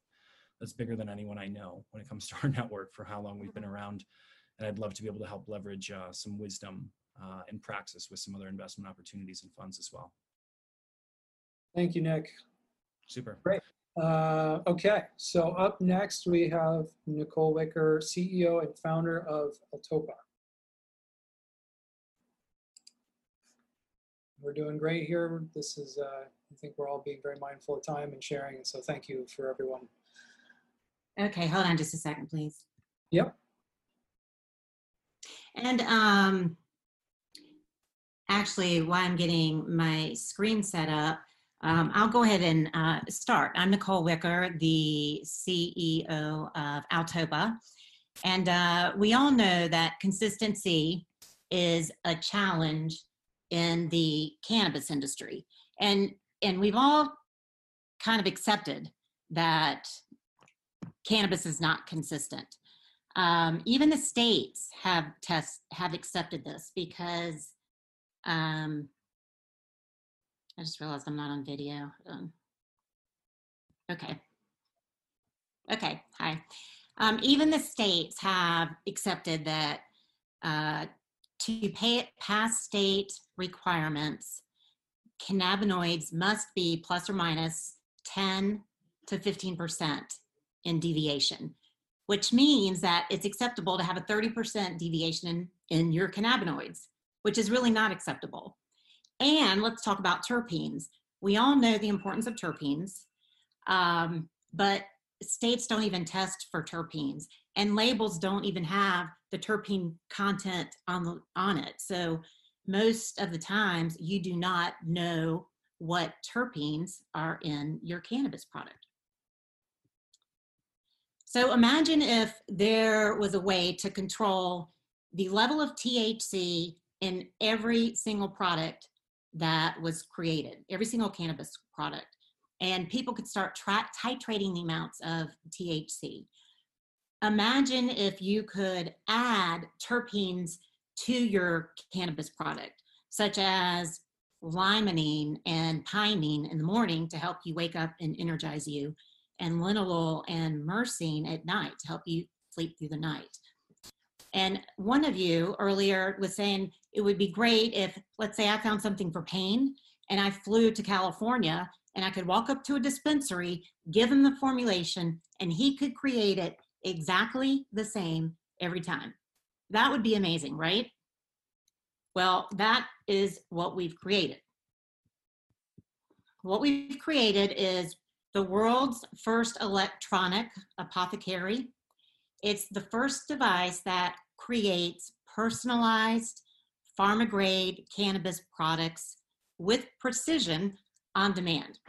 that's bigger than anyone I know when it comes to our network for how long we've been around. And I'd love to be able to help leverage uh, some wisdom uh, and praxis with some other investment opportunities and funds as well. Thank you, Nick. Super. Great. Uh, okay, so up next we have Nicole Wicker, CEO and founder of Altopa. We're doing great here. This is, uh, I think we're all being very mindful of time and sharing, and so thank you for everyone. Okay, hold on just a second, please. Yep. And um, actually, while I'm getting my screen set up, um, I'll go ahead and uh, start. I'm Nicole Wicker, the CEO of Altopa. And uh, we all know that consistency is a challenge in the cannabis industry. And, and we've all kind of accepted that cannabis is not consistent. Um, even the states have test have accepted this because um, I just realized I'm not on video. Um, okay. Okay. Hi. Um, even the states have accepted that uh, to pay it past state requirements, cannabinoids must be plus or minus 10 to 15% in deviation, which means that it's acceptable to have a 30% deviation in, in your cannabinoids, which is really not acceptable. And let's talk about terpenes. We all know the importance of terpenes, um, but states don't even test for terpenes, and labels don't even have the terpene content on the, on it. So most of the times, you do not know what terpenes are in your cannabis product. So imagine if there was a way to control the level of THC in every single product that was created, every single cannabis product. And people could start titrating the amounts of THC. Imagine if you could add terpenes to your cannabis product, such as limonene and pinene in the morning to help you wake up and energize you, and linalool and myrcene at night to help you sleep through the night. And one of you earlier was saying it would be great if, let's say, I found something for pain and I flew to California and I could walk up to a dispensary, give him the formulation, and he could create it exactly the same every time. That would be amazing, right? Well, that is what we've created. What we've created is the world's first electronic apothecary. It's the first device that creates personalized pharma grade cannabis products with precision on demand.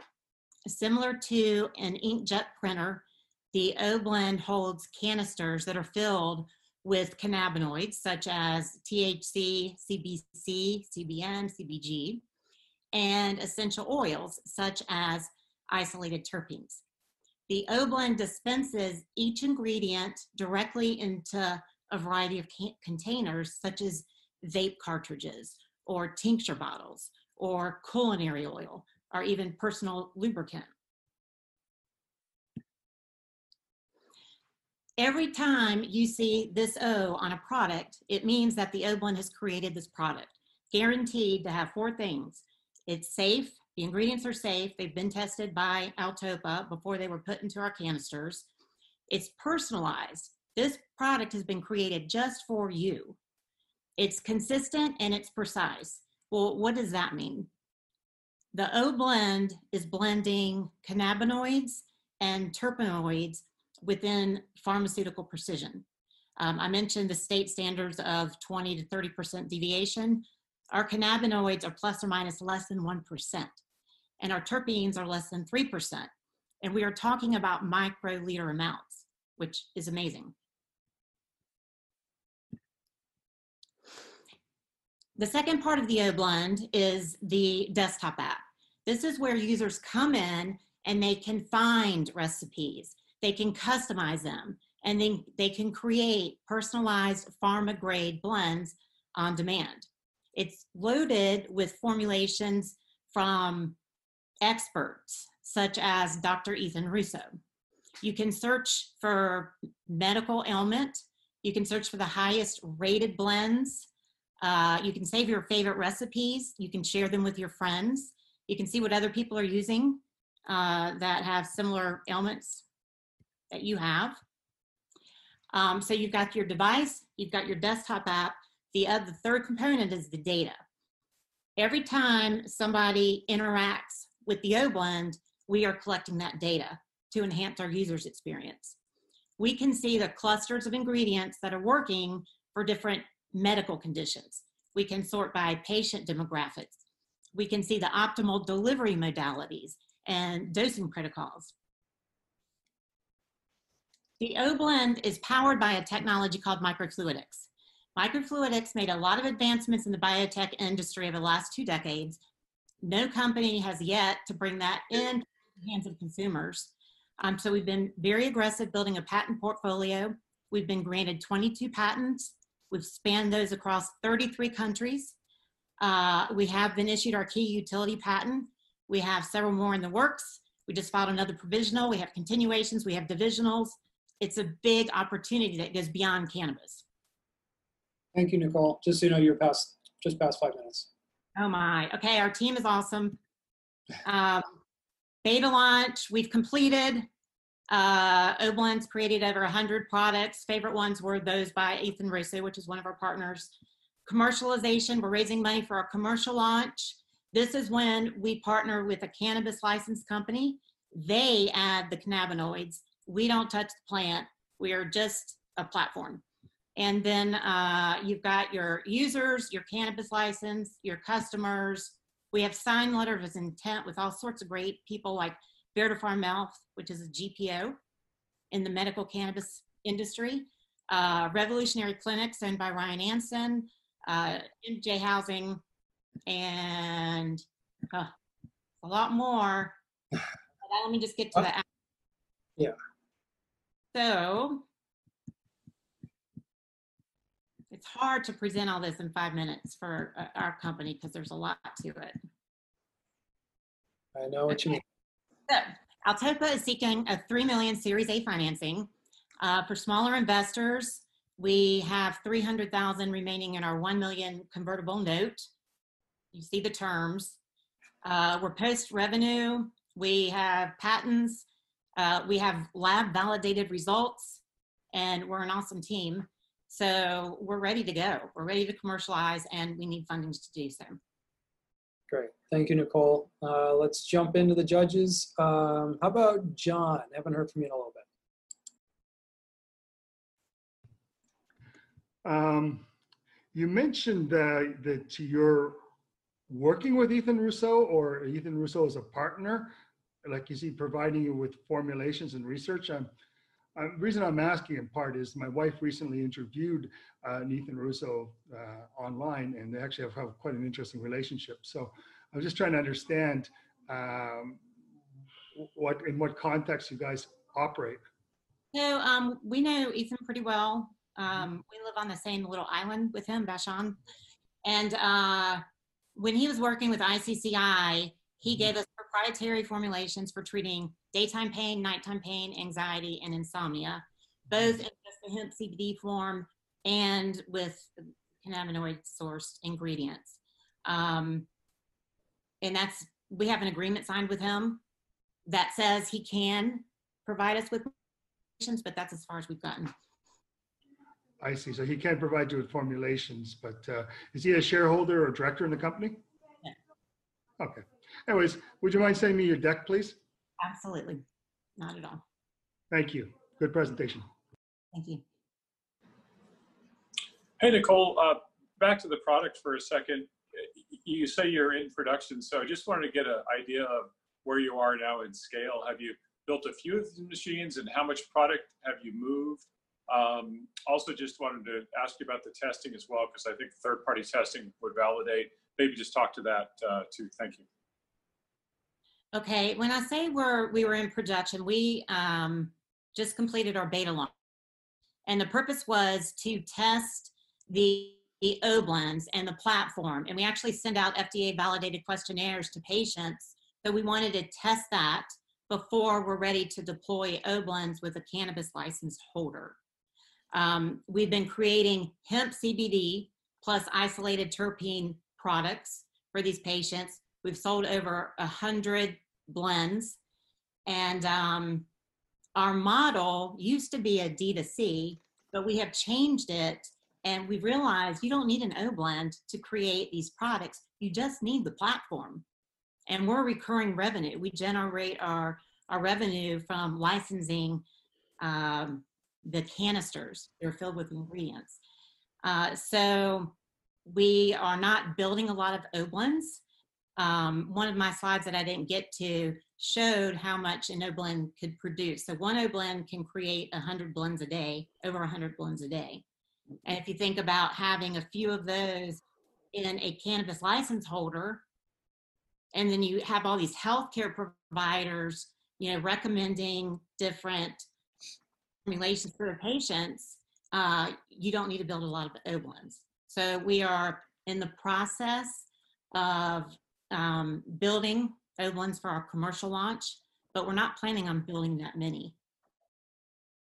Similar to an inkjet printer, the O-Blend holds canisters that are filled with cannabinoids such as THC, CBC, CBN, CBG, and essential oils such as isolated terpenes. The O-Blend dispenses each ingredient directly into a variety of containers such as vape cartridges or tincture bottles or culinary oil or even personal lubricant. Every time you see this O on a product, it means that the O-Blend has created this product, guaranteed to have four things. It's safe, the ingredients are safe, they've been tested by Altopa before they were put into our canisters. It's personalized. This product has been created just for you. It's consistent and it's precise. Well, what does that mean? The O blend is blending cannabinoids and terpenoids within pharmaceutical precision. Um, I mentioned the state standards of 20 to 30% deviation. Our cannabinoids are plus or minus less than 1%, and our terpenes are less than 3%. And we are talking about microliter amounts, which is amazing. The second part of the O-Blend is the desktop app. This is where users come in and they can find recipes, they can customize them, and then they can create personalized pharma grade blends on demand. It's loaded with formulations from experts such as Dr. Ethan Russo. You can search for medical ailment. You can search for the highest rated blends. Uh, you can save your favorite recipes. You can share them with your friends. You can see what other people are using uh, that have similar ailments that you have. Um, so you've got your device, you've got your desktop app. The other third component is the data. Every time somebody interacts with the O-Blend, we are collecting that data to enhance our users' experience. We can see the clusters of ingredients that are working for different medical conditions. We can sort by patient demographics. We can see the optimal delivery modalities and dosing protocols. The O-Blend is powered by a technology called microfluidics. Microfluidics made a lot of advancements in the biotech industry over the last two decades. No company has yet to bring that in the hands of consumers. Um, so we've been very aggressive building a patent portfolio. We've been granted 22 patents. We've spanned those across 33 countries. Uh, we have been issued our key utility patent. We have several more in the works. We just filed another provisional. We have continuations. We have divisionals. It's a big opportunity that goes beyond cannabis. Thank you, Nicole. Just so you know, you're past, just past five minutes. Oh my. Okay, our team is awesome. Um, beta launch, we've completed. Uh, Oblend's created over 100 products. Favorite ones were those by Ethan Russo, which is one of our partners. Commercialization, we're raising money for our commercial launch. This is when we partner with a cannabis license company. They add the cannabinoids. We don't touch the plant. We are just a platform. And then uh, you've got your users, your cannabis license, your customers. We have signed letters of intent with all sorts of great people like Bear to Farm Health, which is a GPO in the medical cannabis industry. Uh, Revolutionary Clinics owned by Ryan Anson, uh, MJ Housing, and uh, a lot more. But let me just get to the. Yeah. So it's hard to present all this in five minutes for uh, our company because there's a lot to it. I know what you mean. So Altopa is seeking a 3 million Series A financing. Uh, for smaller investors, we have 300,000 remaining in our 1 million convertible note. You see the terms. Uh, we're post revenue. We have patents. Uh, we have lab validated results and we're an awesome team. So we're ready to go. We're ready to commercialize and we need funding to do so. Great. Thank you, Nicole. Uh, let's jump into the judges. Um, how about John? Haven't heard from you in a little bit. Um, you mentioned uh, that you're working with Ethan Russo or Ethan Russo is a partner, like is he providing you with formulations and research? I'm, The reason I'm asking in part is my wife recently interviewed uh, Ethan Russo uh, online and they actually have, have, quite an interesting relationship. So I'm just trying to understand um, what in what context you guys operate. So um, we know Ethan pretty well. Um, we live on the same little island with him, Vashon. And uh, when he was working with ICCI, he gave us proprietary formulations for treating daytime pain, nighttime pain, anxiety, and insomnia, both in just the hemp CBD form and with cannabinoid sourced ingredients. Um, and that's, we have an agreement signed with him that says he can provide us with formulations, but that's as far as we've gotten. I see. So he can provide you with formulations, but uh, is he a shareholder or director in the company? Yeah. Okay. Anyways, would you mind sending me your deck, please? Absolutely. Not at all. Thank you. Good presentation. Thank you. Hey, Nicole, uh, back to the product for a second. You say you're in production, so I just wanted to get an idea of where you are now in scale. Have you built a few of the machines and how much product have you moved? Um, also, just wanted to ask you about the testing as well, because I think third-party testing would validate. Maybe just talk to that uh, too. Thank you. Okay, when I say we're we were in production, we um, just completed our beta launch, and the purpose was to test the the O-blends and the platform, and we actually send out FDA validated questionnaires to patients. So we wanted to test that before we're ready to deploy O-blends with a cannabis license holder. Um, we've been creating hemp CBD plus isolated terpene products for these patients. We've sold over a hundred blends, and um, our model used to be a D2C, but we have changed it, and we realized you don't need an O blend to create these products. You just need the platform, and we're recurring revenue. We generate our our revenue from licensing um, the canisters. They're filled with ingredients. Uh, so we are not building a lot of Oblends. Um, one of my slides that I didn't get to showed how much an O-blend could produce. So one Oblend can create 100 blends a day, over 100 blends a day. And if you think about having a few of those in a cannabis license holder, and then you have all these healthcare providers, you know, recommending different formulations for their patients, uh, you don't need to build a lot of O-blends. So we are in the process of um, building ones for our commercial launch, but we're not planning on building that many.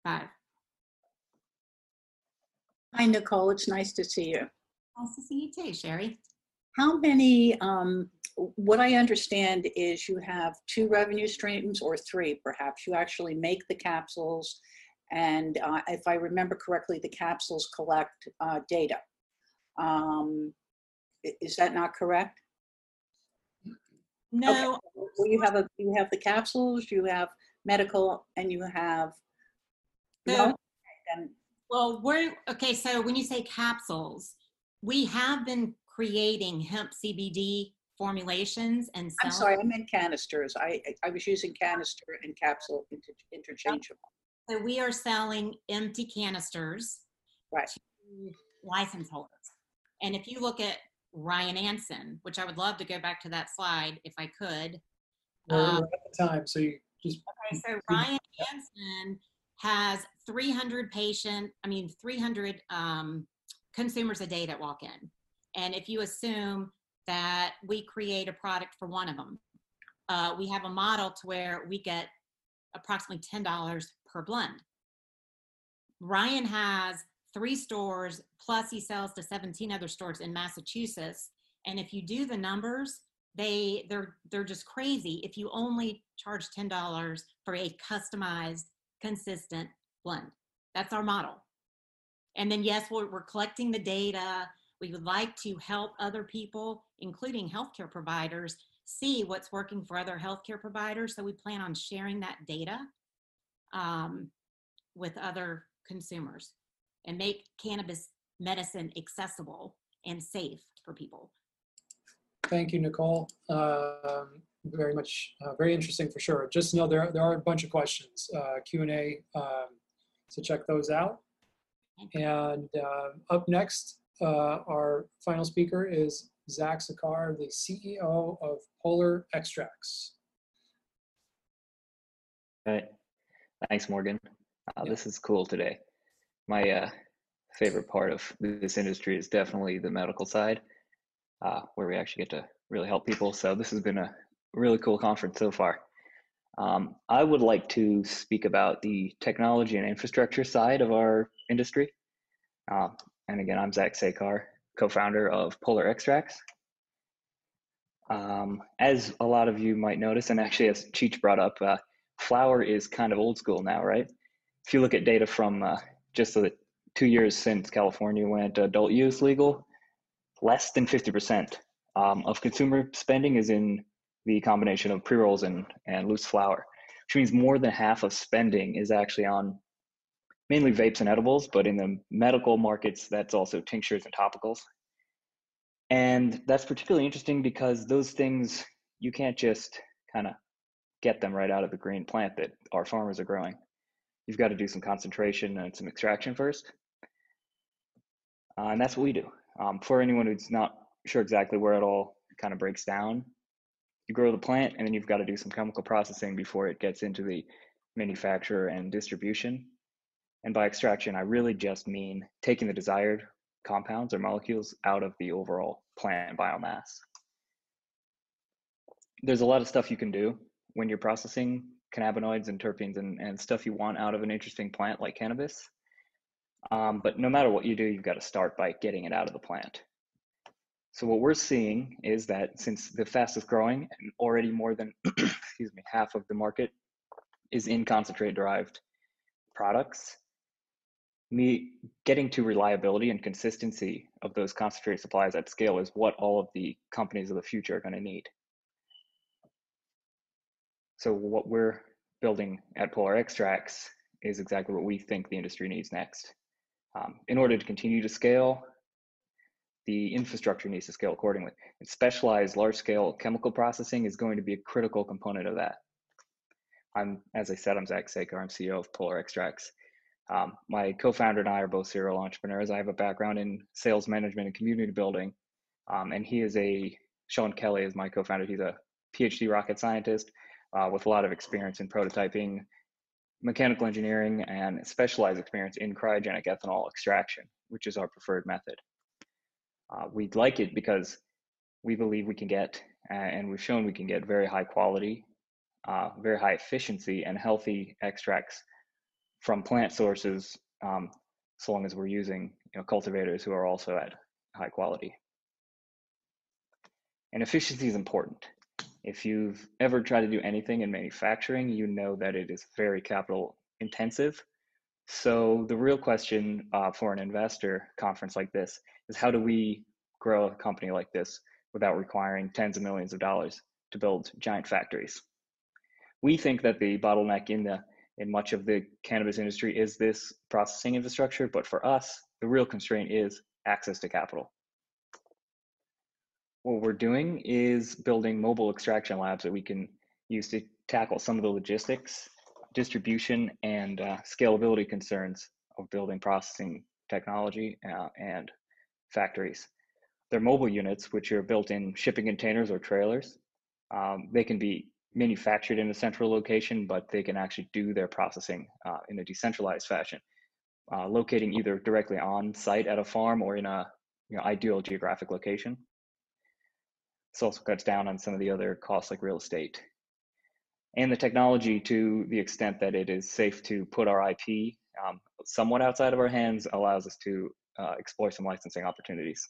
Five. Hi, Nicole. It's nice to see you. Nice to see you too, Sherry. How many, um, what I understand is you have two revenue streams or three, perhaps. You actually make the capsules, and uh, if I remember correctly, the capsules collect uh, data. Um, is that not correct? No. Well, you have a, you have the capsules, you have medical, and you have. So, well, we're okay. So when you say capsules, we have been creating hemp CBD formulations and I'm sorry, I meant canisters. I, I was using canister and capsule inter- interchangeable. So we are selling empty canisters right. to license holders. And if you look at Ryan Anson, which I would love to go back to that slide if I could. We're, Um, at the time, so you just. Okay, so Ryan Hansen has 300 patient, I mean, 300 um, consumers a day that walk in. And if you assume that we create a product for one of them, uh, we have a model to where we get approximately $10 per blend. Ryan has three stores, plus he sells to 17 other stores in Massachusetts. And if you do the numbers, they they're they're just crazy if you only charge $10 for a customized consistent blend. That's our model. And then yes we're, we're collecting the data. We would like to help other people including healthcare providers see what's working for other healthcare providers. So we plan on sharing that data um, with other consumers and make cannabis medicine accessible and safe for people Thank you, Nicole. Um, very much, uh, very interesting for sure. Just know there, there are a bunch of questions, uh, Q and A, um, so check those out. And uh, up next, uh, our final speaker is Zach Sakar, the CEO of Polar Extracts. Right. Thanks, Morgan. Uh, This is cool today. My uh, favorite part of this industry is definitely the medical side, uh, where we actually get to really help people. So this has been a really cool conference so far. Um, I would like to speak about the technology and infrastructure side of our industry. Uh, and again, I'm Zach Sakar, co-founder of Polar Extracts. Um, as a lot of you might notice, and actually as Cheech brought up, uh, flower is kind of old school now, right? If you look at data from uh, just the two years since California went adult use legal, less than 50% um, of consumer spending is in the combination of pre-rolls and, and loose flower, which means more than half of spending is actually on mainly vapes and edibles, but in the medical markets, that's also tinctures and topicals. And that's particularly interesting because those things, you can't just kind of get them right out of the green plant that our farmers are growing. You've got to do some concentration and some extraction first. Uh, and that's what we do. Um, for anyone who's not sure exactly where it all kind of breaks down, you grow the plant and then you've got to do some chemical processing before it gets into the manufacture and distribution. And by extraction, I really just mean taking the desired compounds or molecules out of the overall plant biomass. There's a lot of stuff you can do when you're processing cannabinoids and terpenes and, and stuff you want out of an interesting plant like cannabis. Um, but no matter what you do, you've got to start by getting it out of the plant. So what we're seeing is that since the fastest growing and already more than excuse me half of the market is in concentrate derived products, me getting to reliability and consistency of those concentrate supplies at scale is what all of the companies of the future are going to need. So what we're building at Polar Extracts is exactly what we think the industry needs next. Um, in order to continue to scale, the infrastructure needs to scale accordingly. And specialized large scale chemical processing is going to be a critical component of that. I'm, as I said, I'm Zach Saker. I'm CEO of Polar Extracts. Um, my co-founder and I are both serial entrepreneurs. I have a background in sales management and community building. Um, and he is a, Sean Kelly is my co-founder. He's a PhD rocket scientist uh, with a lot of experience in prototyping, mechanical engineering, and specialized experience in cryogenic ethanol extraction, which is our preferred method. Uh, we like it because we believe we can get, and we've shown we can get very high quality, uh, very high efficiency, and healthy extracts from plant sources, um, so long as we're using you know, cultivators who are also at high quality. And efficiency is important. If you've ever tried to do anything in manufacturing, you know that it is very capital intensive. So the real question uh, for an investor conference like this is how do we grow a company like this without requiring tens of millions of dollars to build giant factories? We think that the bottleneck in the in much of the cannabis industry is this processing infrastructure, but for us, the real constraint is access to capital. What we're doing is building mobile extraction labs that we can use to tackle some of the logistics, distribution, and uh, scalability concerns of building processing technology uh, and factories. They're mobile units, which are built in shipping containers or trailers. Um, they can be manufactured in a central location, but they can actually do their processing uh, in a decentralized fashion, uh, locating either directly on site at a farm or in a you know, ideal geographic location. This also cuts down on some of the other costs like real estate. And the technology to the extent that it is safe to put our IP um, somewhat outside of our hands allows us to uh, explore some licensing opportunities.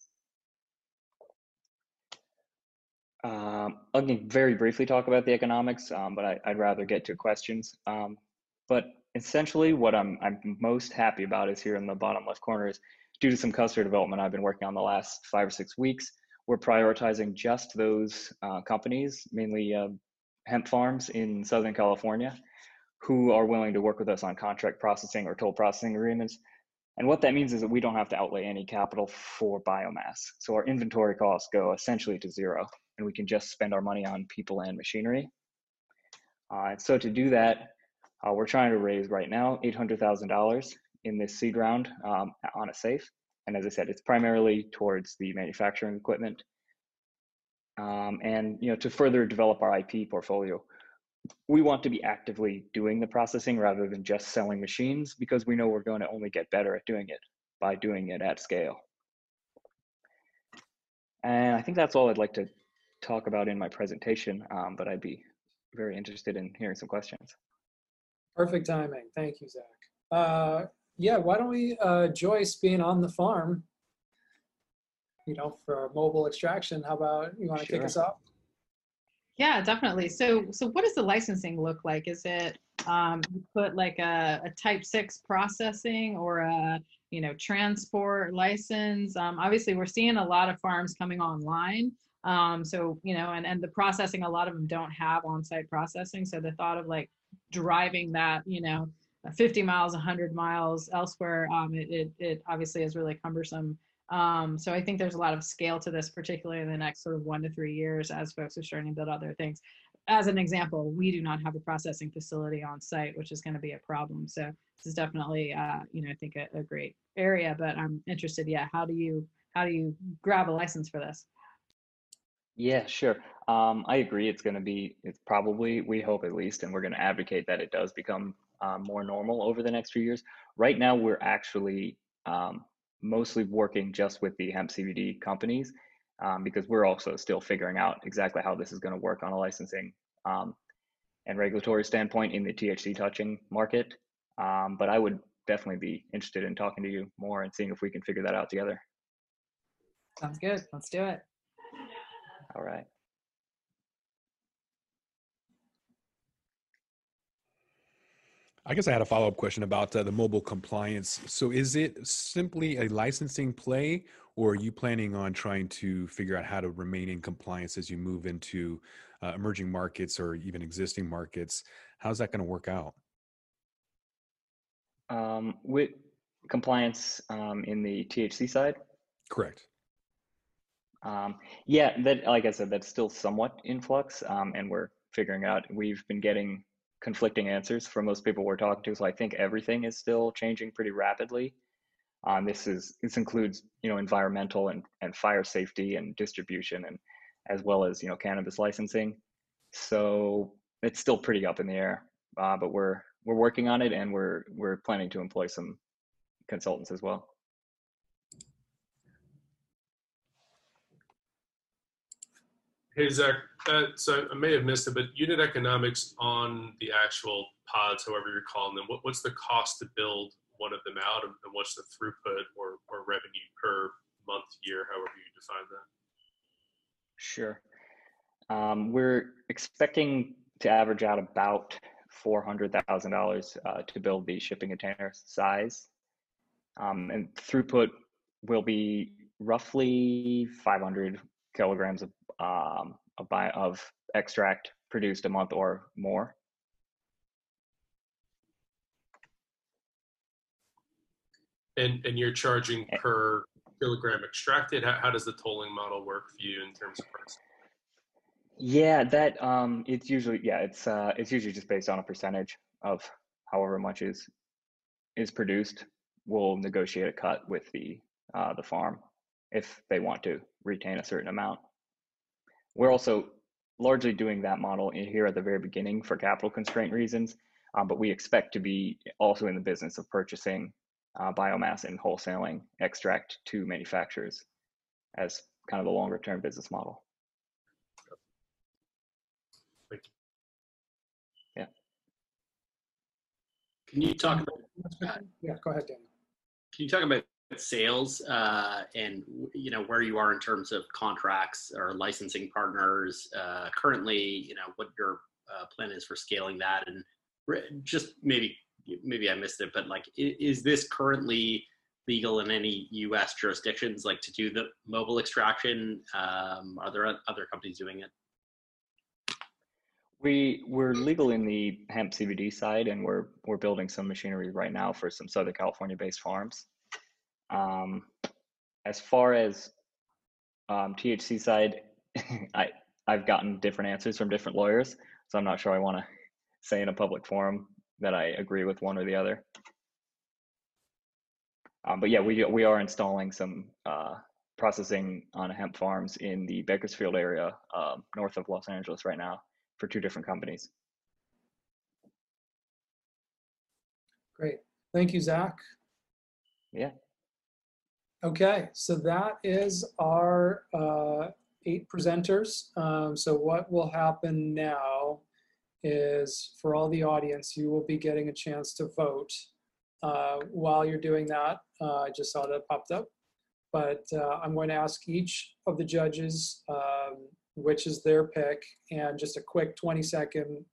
Um, I can very briefly talk about the economics, um, but I, would rather get to questions. Um, but essentially, what I'm, I'm most happy about is here in the bottom left corner is due to some customer development I've been working on the last five or six weeks, we're prioritizing just those uh, companies, mainly uh, hemp farms in Southern California, who are willing to work with us on contract processing or toll processing agreements. And what that means is that we don't have to outlay any capital for biomass. So our inventory costs go essentially to zero and we can just spend our money on people and machinery. Uh, and so to do that, uh, we're trying to raise right now $800,000 in this seed round um, on a safe. And as I said, it's primarily towards the manufacturing equipment. Um, and you know, to further develop our IP portfolio, we want to be actively doing the processing rather than just selling machines because we know we're going to only get better at doing it by doing it at scale. And I think that's all I'd like to talk about in my presentation, um, but I'd be very interested in hearing some questions. Perfect timing. Thank you, Zach. Uh, yeah, why don't we, uh, Joyce being on the farm, you know, for mobile extraction, how about you want to sure. kick us off? Yeah, definitely. So, so what does the licensing look like? Is it um, you put like a, a type six processing or a you know transport license? Um, obviously, we're seeing a lot of farms coming online. Um, so, you know, and, and the processing, a lot of them don't have on-site processing. So the thought of like driving that, you know, 50 miles, 100 miles elsewhere, um, it, it, it obviously is really cumbersome. Um, so I think there's a lot of scale to this, particularly in the next sort of one to three years as folks are starting to build other things. As an example, we do not have a processing facility on site, which is going to be a problem. So this is definitely, uh, you know, I think a, a great area, but I'm interested, yeah, how do you, how do you grab a license for this? Yeah, sure. Um, I agree. It's going to be, it's probably, we hope at least, and we're going to advocate that it does become um, more normal over the next few years. Right now, we're actually um, mostly working just with the hemp CBD companies um, because we're also still figuring out exactly how this is going to work on a licensing um, and regulatory standpoint in the THC touching market. Um, but I would definitely be interested in talking to you more and seeing if we can figure that out together. Sounds good. Let's do it. All right. I guess I had a follow up question about uh, the mobile compliance. So, is it simply a licensing play, or are you planning on trying to figure out how to remain in compliance as you move into uh, emerging markets or even existing markets? How's that going to work out? Um, with compliance um, in the THC side? Correct. Um, yeah, that like I said, that's still somewhat in flux, um, and we're figuring out. We've been getting conflicting answers for most people we're talking to, so I think everything is still changing pretty rapidly. Um, this is this includes you know environmental and, and fire safety and distribution and as well as you know cannabis licensing. So it's still pretty up in the air, uh, but we're we're working on it and we're we're planning to employ some consultants as well. Hey, Zach, uh, so I may have missed it, but unit economics on the actual pods, however you're calling them, what, what's the cost to build one of them out and, what's the throughput or, or revenue per month, year, however you define that? Sure. Um, we're expecting to average out about $400,000 uh, to build the shipping container size. Um, and throughput will be roughly 500 kilograms of, um, of, bi- of extract produced a month or more. And, and you're charging per kilogram extracted? How, how does the tolling model work for you in terms of price? Yeah, that um, it's usually yeah, it's uh, it's usually just based on a percentage of however much is is produced. We'll negotiate a cut with the uh, the farm if they want to retain a certain amount. We're also largely doing that model here at the very beginning for capital constraint reasons, um, but we expect to be also in the business of purchasing uh, biomass and wholesaling extract to manufacturers as kind of a longer term business model. Yeah. Can you talk about? Yeah, go ahead, Daniel. Can you talk about sales uh, and you know where you are in terms of contracts or licensing partners uh, currently? You know what your uh, plan is for scaling that, and just maybe maybe I missed it, but like, is this currently legal in any U.S. jurisdictions, like to do the mobile extraction? Um, are there other companies doing it? We we're legal in the hemp CBD side, and we're we're building some machinery right now for some Southern California-based farms. Um, as far as um, THC side, I I've gotten different answers from different lawyers, so I'm not sure I want to say in a public forum that I agree with one or the other. Um, but yeah, we we are installing some uh, processing on hemp farms in the Bakersfield area, uh, north of Los Angeles, right now for two different companies. Great. Thank you, Zach. Yeah. Okay, so that is our uh, eight presenters. Um, so what will happen now is for all the audience, you will be getting a chance to vote. Uh, while you're doing that, uh, I just saw that popped up. But uh, I'm going to ask each of the judges um, which is their pick and just a quick 20 second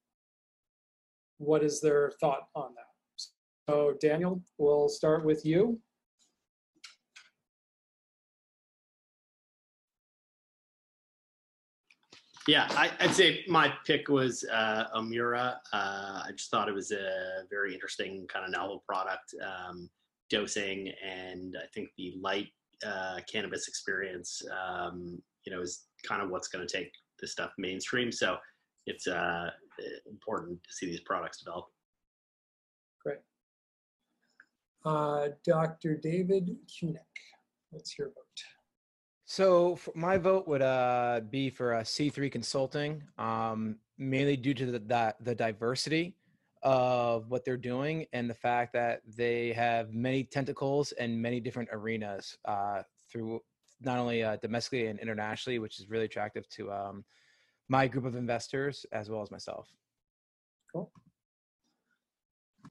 what is their thought on that. So Daniel, we'll start with you. Yeah, I, I'd say my pick was uh. Uh, I just thought it was a very interesting kind of novel product, um, dosing, and I think the light uh, cannabis experience, um, you know, is kind of what's going to take this stuff mainstream. So it's uh, important to see these products develop. Great. Uh, Dr. David Kunick, what's your vote? So my vote would uh, be for uh, C3 Consulting, um, mainly due to the, the the diversity of what they're doing and the fact that they have many tentacles and many different arenas uh, through not only uh, domestically and internationally, which is really attractive to um, my group of investors as well as myself. Cool.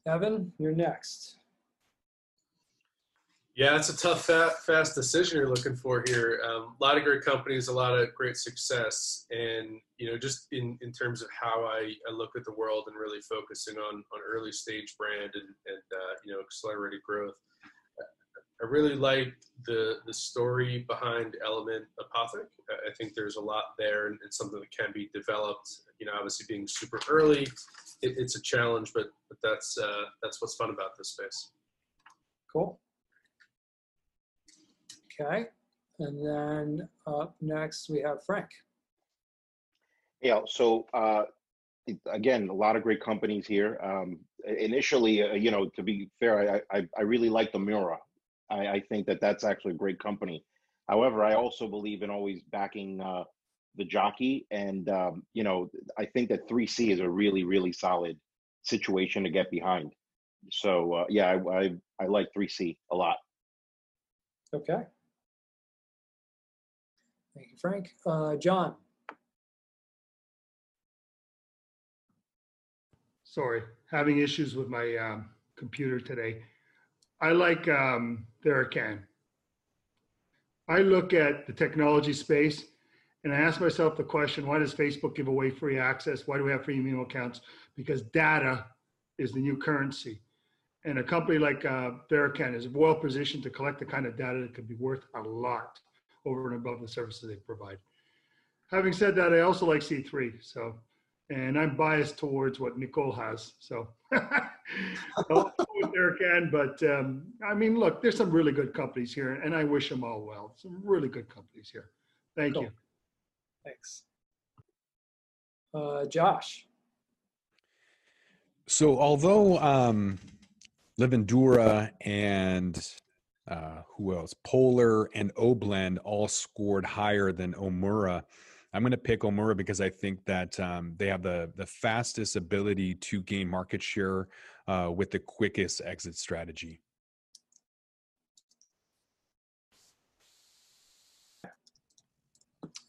Evan, you're next. Yeah, it's a tough, fast decision you're looking for here. Um, a lot of great companies, a lot of great success, and you know, just in, in terms of how I, I look at the world and really focusing on on early stage brand and and uh, you know accelerated growth. I really like the the story behind Element Apothec. I think there's a lot there, and it's something that can be developed. You know, obviously being super early, it, it's a challenge, but but that's uh, that's what's fun about this space. Cool. Okay. And then up next, we have Frank. Yeah, so uh, again, a lot of great companies here. Um, initially, uh, you know, to be fair, I, I, I really like the Mura. I, I think that that's actually a great company. However, I also believe in always backing uh, the jockey, and um, you know, I think that 3C is a really, really solid situation to get behind. So uh, yeah, I, I I like 3C a lot. Okay. Thank you, Frank. Uh, John. Sorry, having issues with my um, computer today. I like um, Theracan. I look at the technology space and I ask myself the question, why does Facebook give away free access? Why do we have free email accounts? Because data is the new currency. And a company like uh, Theracan is well positioned to collect the kind of data that could be worth a lot over and above the services they provide. Having said that, I also like C3. So, and I'm biased towards what Nicole has. So, I'll go with Theracan, but um, I mean, look, there's some really good companies here, and I wish them all well. Some really good companies here. Thank Cool. you. Thanks. Uh, Josh. So although um, Livendura and uh, who else, Polar and Oblend all scored higher than Omura, I'm going to pick Omura because I think that um, they have the the fastest ability to gain market share uh, with the quickest exit strategy.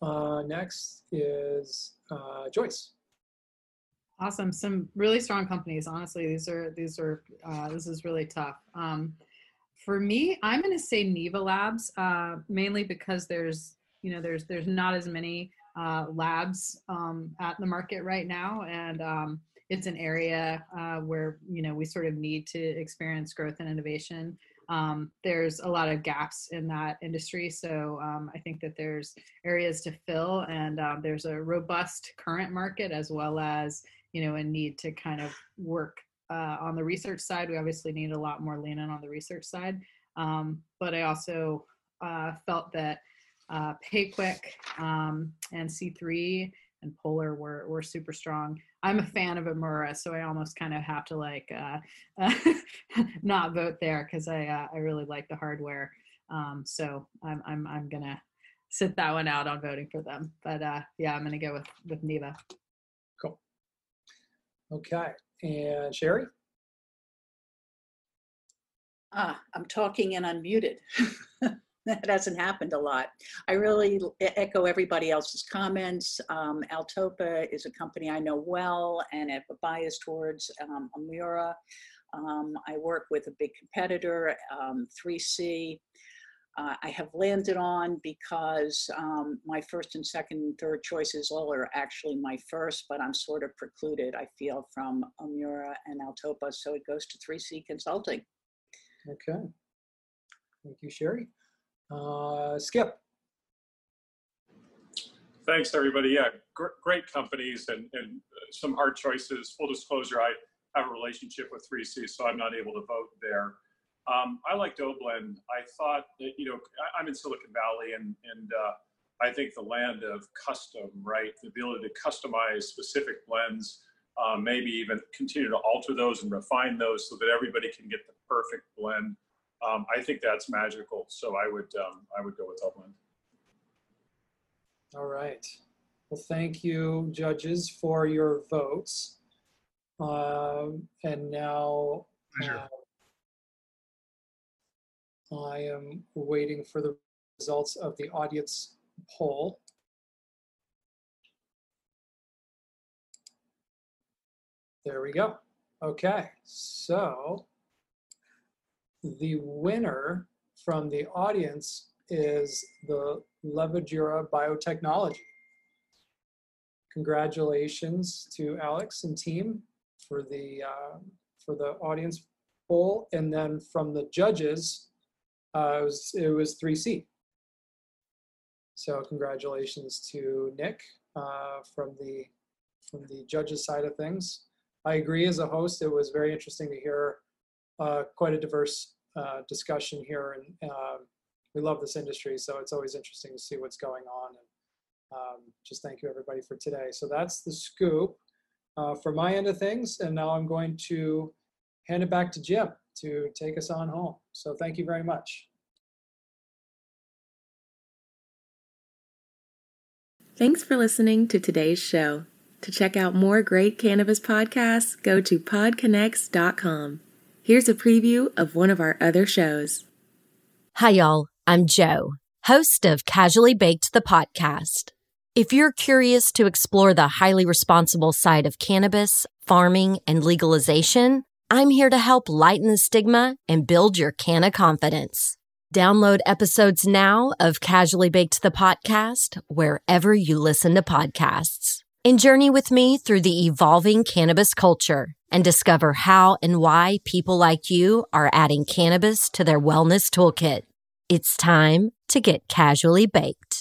Uh, next is uh, Joyce. Awesome. Some really strong companies. Honestly, these are these are uh, this is really tough. Um, for me, I'm going to say Neva Labs, uh, mainly because there's you know there's there's not as many uh, labs um, at the market right now, and um, it's an area uh, where you know we sort of need to experience growth and innovation. Um, there's a lot of gaps in that industry, so um, I think that there's areas to fill, and um, there's a robust current market as well as you know a need to kind of work uh, on the research side. We obviously need a lot more lean in on the research side, um, but I also uh, felt that uh, PayQuick um, and C3 and Polar were were super strong. I'm a fan of Omura, so I almost kind of have to like uh, not vote there because I uh, I really like the hardware. Um, so I'm I'm I'm gonna sit that one out on voting for them. But uh, yeah, I'm gonna go with with Neva. Cool. Okay. And Sherry? Ah, I'm talking and unmuted. that hasn't happened a lot. I really echo everybody else's comments. Um, Altopa is a company I know well and have a bias towards um, Omura. Um, I work with a big competitor, um, 3C. Uh, I have landed on because um, my first and second and third choices all are actually my first, but I'm sort of precluded, I feel, from Omura and Altopa. So it goes to 3C Consulting. Okay. Thank you, Sherry. Uh, Skip. Thanks, everybody. Yeah, gr- great companies and, and uh, some hard choices. Full disclosure, I have a relationship with 3C, so I'm not able to vote there. Um, I liked Oblend. I thought that, you know, I- I'm in Silicon Valley and, and uh, I think the land of custom, right? The ability to customize specific blends, uh, maybe even continue to alter those and refine those so that everybody can get the perfect blend. Um, I think that's magical. So I would, um, I would go with Oblend. All right. Well, thank you, judges, for your votes. Um, and now uh, I am waiting for the results of the audience poll. There we go. Okay, so the winner from the audience is the Levadura Biotechnology. Congratulations to Alex and team for the uh, for the audience poll, and then from the judges, uh, it was it was 3C. So congratulations to Nick uh, from the from the judges side of things. I agree. As a host, it was very interesting to hear uh, quite a diverse uh, discussion here, and uh, we love this industry, so it's always interesting to see what's going on. And um, just thank you everybody for today. So that's the scoop uh, for my end of things, and now I'm going to hand it back to Jim to take us on home. So thank you very much. Thanks for listening to today's show. To check out more great cannabis podcasts, go to podconnects.com. Here's a preview of one of our other shows. Hi, y'all. I'm Joe, host of Casually Baked the podcast. If you're curious to explore the highly responsible side of cannabis, farming, and legalization, I'm here to help lighten the stigma and build your canna confidence. Download episodes now of Casually Baked the podcast wherever you listen to podcasts. And journey with me through the evolving cannabis culture and discover how and why people like you are adding cannabis to their wellness toolkit. It's time to get casually baked.